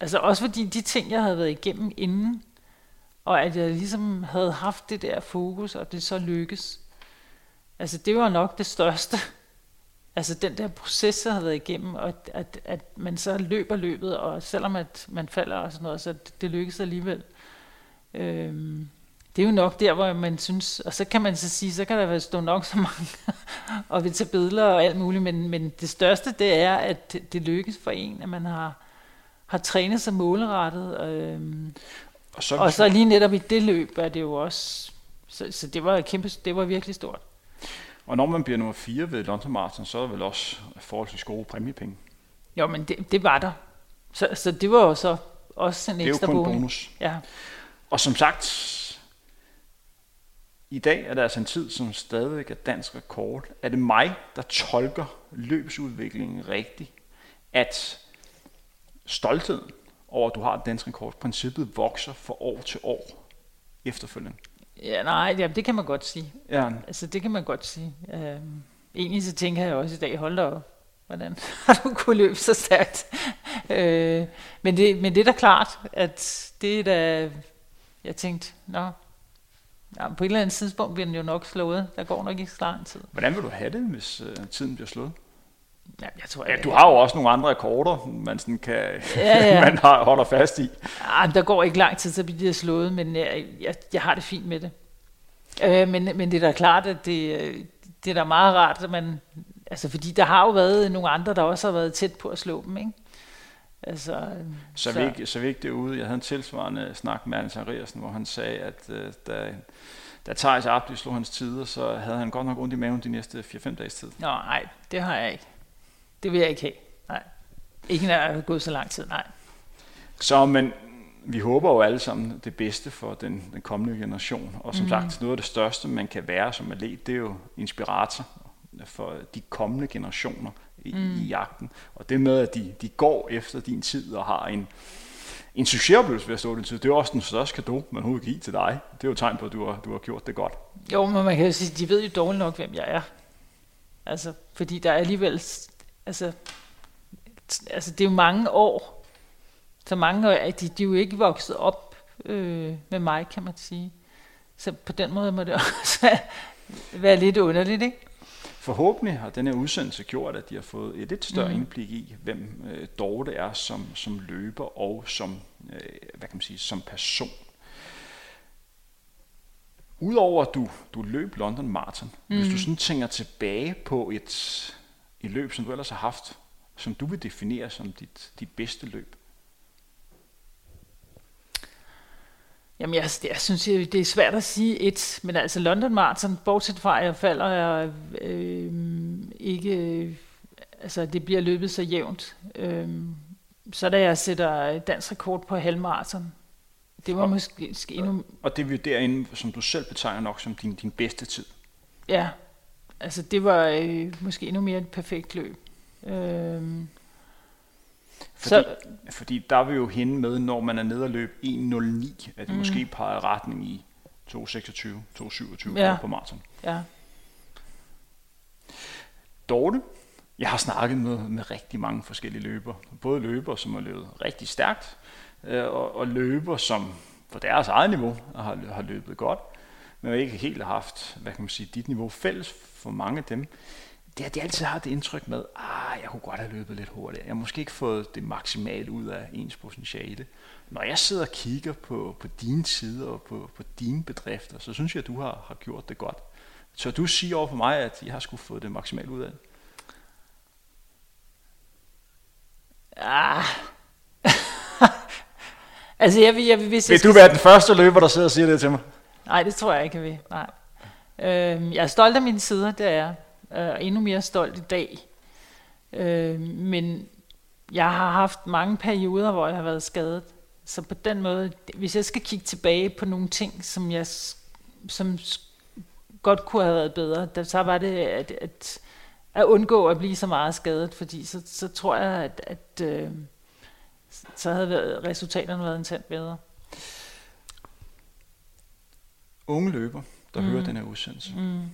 Altså også fordi de ting, jeg havde været igennem inden, og at jeg ligesom havde haft det der fokus, og det så lykkes. Altså det var nok det største. Altså den der proces, jeg havde været igennem, og at, at, at man så løber løbet, og selvom at man falder og sådan noget, så det, det lykkes alligevel. Øhm, det er jo nok der, hvor man synes, og så kan man så sige, så kan der være stå nok så mange, og vi tage billeder og alt muligt, men, men det største, det er, at det, det lykkes for en, at man har, har trænet sig målrettet, øhm, og, så, og så lige netop i det løb er det jo også, så, så det var kæmpe, det var virkelig stort. Og når man bliver nummer 4 ved London Marathon, så er der vel også forholdsvis gode præmiepenge. Jo, men det, det var der. Så, så det var jo så også en ekstra bonus. Det er jo kun bonus. Ja. Og som sagt, i dag er der altså en tid, som stadigvæk er dansk rekord. Er det mig, der tolker løbsudviklingen rigtigt, at stoltheden over, at du har et dansk rekord, princippet vokser fra år til år efterfølgende? Ja, nej, ja, det kan man godt sige. Ja. Altså, det kan man godt sige. Øhm, egentlig så tænker jeg også i dag, hold da op, hvordan har du kunnet løbe så stærkt? øh, men, det, men det er da klart, at det er da, jeg tænkte, nå, ja, på et eller andet tidspunkt bliver den jo nok slået. Der går nok ikke så lang tid. Hvordan vil du have det, hvis uh, tiden bliver slået? Ja, jeg tror, ja, du har jo også nogle andre rekorder, man, sådan kan, ja, ja. man har, holder fast i. Ja, der går ikke lang tid, så bliver det slået, men jeg, jeg, jeg har det fint med det. Øh, men, men det er da klart, at det, det er da meget rart, at man, altså fordi der har jo været nogle andre, der også har været tæt på at slå dem, ikke? Altså, så, så. Vi, så vi ikke derude. Jeg havde en tilsvarende snak med Hans Andreasen, hvor han sagde, at uh, da, da Thijs Abdi slog hans tider, så havde han godt nok ondt i maven de næste 4-5 dages tid. Nå, nej, det har jeg ikke. Det vil jeg ikke have. Nej. Ikke når jeg har gået så lang tid, nej. Så, men vi håber jo alle sammen det bedste for den, den kommende generation. Og som mm. sagt, noget af det største, man kan være som atlet, det er jo inspirator for de kommende generationer i, mm. i jagten. Og det med, at de, de går efter din tid og har en, en succesoplevelse ved at stå din tid, det er også den største gave, man overhovedet kan give til dig. Det er jo et tegn på, at du har, du har gjort det godt. Jo, men man kan jo sige, de ved jo dårligt nok, hvem jeg er. Altså, fordi der er alligevel altså, altså det er jo mange år. Så mange år, de, de er jo ikke vokset op øh, med mig, kan man sige. Så på den måde må det også være lidt underligt, ikke? Forhåbentlig har denne udsendelse gjort, at de har fået et lidt større mm. indblik i, hvem øh, Dorte er som, som løber og som, øh, hvad kan man sige, som person. Udover at du, du løb London Marathon, mm. hvis du mm. sådan tænker tilbage på et, et løb, som du ellers har haft, som du vil definere som dit, dit bedste løb? Jamen, jeg, jeg synes, det er svært at sige et, men altså London Marathon, bortset fra, at jeg falder, jeg øh, ikke, altså det bliver løbet så jævnt. Øh, så da jeg sætter dansk rekord på halvmarathon, det var og, måske endnu... Og det er jo derinde, som du selv betegner nok som din, din bedste tid. Ja, altså det var øh, måske endnu mere et perfekt løb. Øhm, fordi, så, fordi der er vi jo henne med, når man er nede og løb 1.09, at det mm. måske peger retning i 2.26, 2.27 ja. på maraton. Ja. Dorte, jeg har snakket med, med rigtig mange forskellige løber. Både løber, som har løbet rigtig stærkt, øh, og, og løber, som på deres eget niveau har, har løbet godt, men ikke helt har haft, hvad kan man sige, dit niveau fælles for mange af dem det har de altid har det indtryk med, ah, jeg kunne godt have løbet lidt hurtigere. Jeg har måske ikke fået det maksimale ud af ens potentiale. Når jeg sidder og kigger på, på dine sider og på, på dine bedrifter, så synes jeg, at du har, har gjort det godt. Så du siger over for mig, at jeg har skulle fået det maksimale ud af det? Ah. altså, jeg vil, jeg vil, hvis vil du være den første løber, der sidder og siger det til mig? Nej, det tror jeg ikke, jeg vil. Nej. Øhm, jeg er stolt af mine sider, det er jeg og endnu mere stolt i dag. Øh, men jeg har haft mange perioder, hvor jeg har været skadet. Så på den måde, hvis jeg skal kigge tilbage på nogle ting, som jeg som godt kunne have været bedre, så var det at, at, at undgå at blive så meget skadet, fordi så, så tror jeg, at, at øh, så havde været, resultaterne været en tand bedre. Unge løber, der mm. hører den her udsendelse. Mm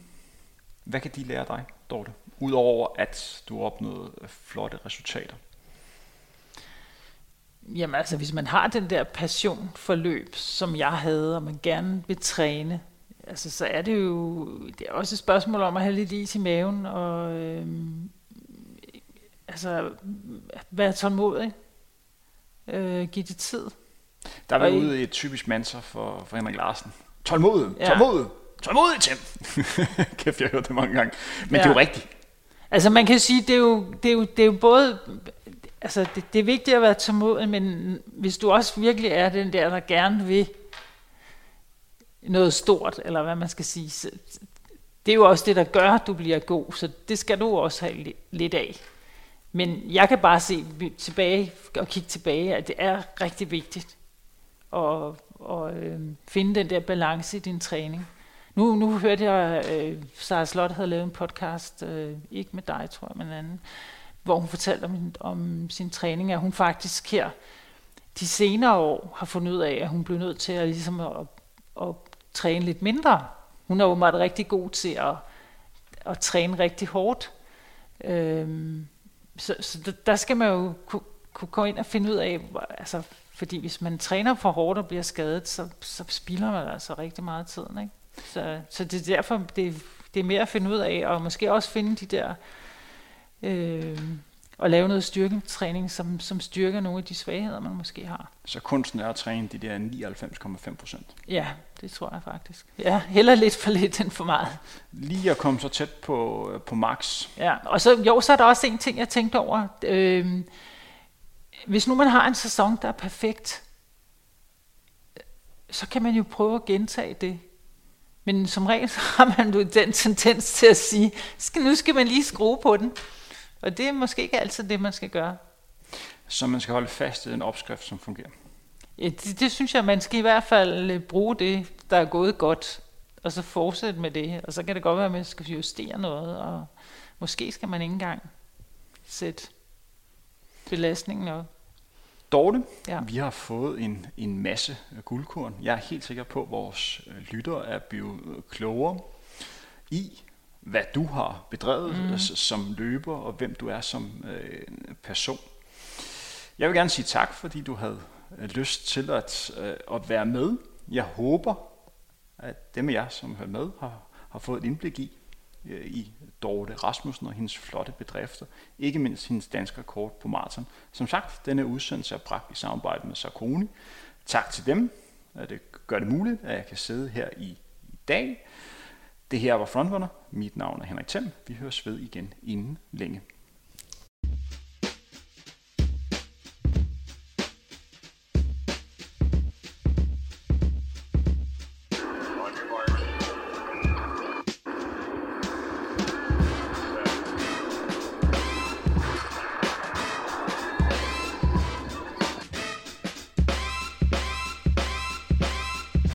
hvad kan de lære dig, Dorte? Udover at du har opnået flotte resultater. Jamen altså, hvis man har den der passion for løb, som jeg havde, og man gerne vil træne, altså, så er det jo det er også et spørgsmål om at have lidt is i maven, og øhm, altså, være tålmodig. Øh, give det tid. Der er vi I- ude i et typisk mantra for, for Henrik Larsen. Tålmodig, Ja. tålmodig, tålmodig, Tim. Kæft, jeg har hørt det mange gange. Men Ja. det er jo rigtigt. Altså man kan sige, det er jo, det er jo, det er jo både, altså det, det er vigtigt at være tålmodig, men hvis du også virkelig er den der, der gerne vil noget stort, eller hvad man skal sige, så, det er jo også det, der gør, at du bliver god, så det skal du også have li- lidt af. Men jeg kan bare se tilbage og kigge tilbage, at det er rigtig vigtigt at, at øh, finde den der balance i din træning. Nu, nu hørte jeg, øh, Sarah Slot havde lavet en podcast, øh, ikke med dig, tror jeg, men en anden, hvor hun fortalte om, om sin træning, at hun faktisk her de senere år har fundet ud af, at hun blev nødt til at, ligesom at, at træne lidt mindre. Hun er åbenbart rigtig god til at, at træne rigtig hårdt. Øhm, så så der- der skal man jo kunne, kunne gå ind og finde ud af, altså, fordi hvis man træner for hårdt og bliver skadet, så, så spilder man altså rigtig meget tid. Ikke? Så, så det er derfor, det, det er mere at finde ud af, og måske også finde de der, øh, og lave noget styrketræning, som, som styrker nogle af de svagheder, man måske har. Så kunsten er at træne de der 99,5 procent. Ja, det tror jeg faktisk. Ja, heller lidt for lidt end for meget. Lige at komme så tæt på, øh, på max. Ja, og så, jo, så er der også en ting, jeg tænkte over. Øhm, hvis nu man har en sæson, der er perfekt, så kan man jo prøve at gentage det. Men som regel så har man jo den tendens til at sige, skal, nu skal man lige skrue på den. Og det er måske ikke altid det, man skal gøre. Så man skal holde fast i en opskrift, som fungerer. Ja, det, det synes jeg, man skal i hvert fald øh, bruge det, der er gået godt, og så fortsætte med det. Og så kan det godt være, at man skal justere noget, og måske skal man ikke engang sætte belastningen op. Dorte, Ja. vi har fået en, en masse guldkorn. Jeg er helt sikker på, at vores øh, lyttere er blevet klogere i, hvad du har bedrevet mm. som løber, og hvem du er som øh, person. Jeg vil gerne sige tak, fordi du havde øh, lyst til at, øh, at være med. Jeg håber, at dem af jer, som har med, har, har fået et indblik i, øh, i Dorte Rasmussen og hendes flotte bedrifter. Ikke mindst hendes danske rekord på maraton. Som sagt, denne udsendelse er bragt i samarbejde med Sarkoni. Tak til dem, at det gør det muligt, at jeg kan sidde her i, i dag. Det her var Frontrunner. Mit navn er Henrik Thiem. Vi høres ved igen inden længe.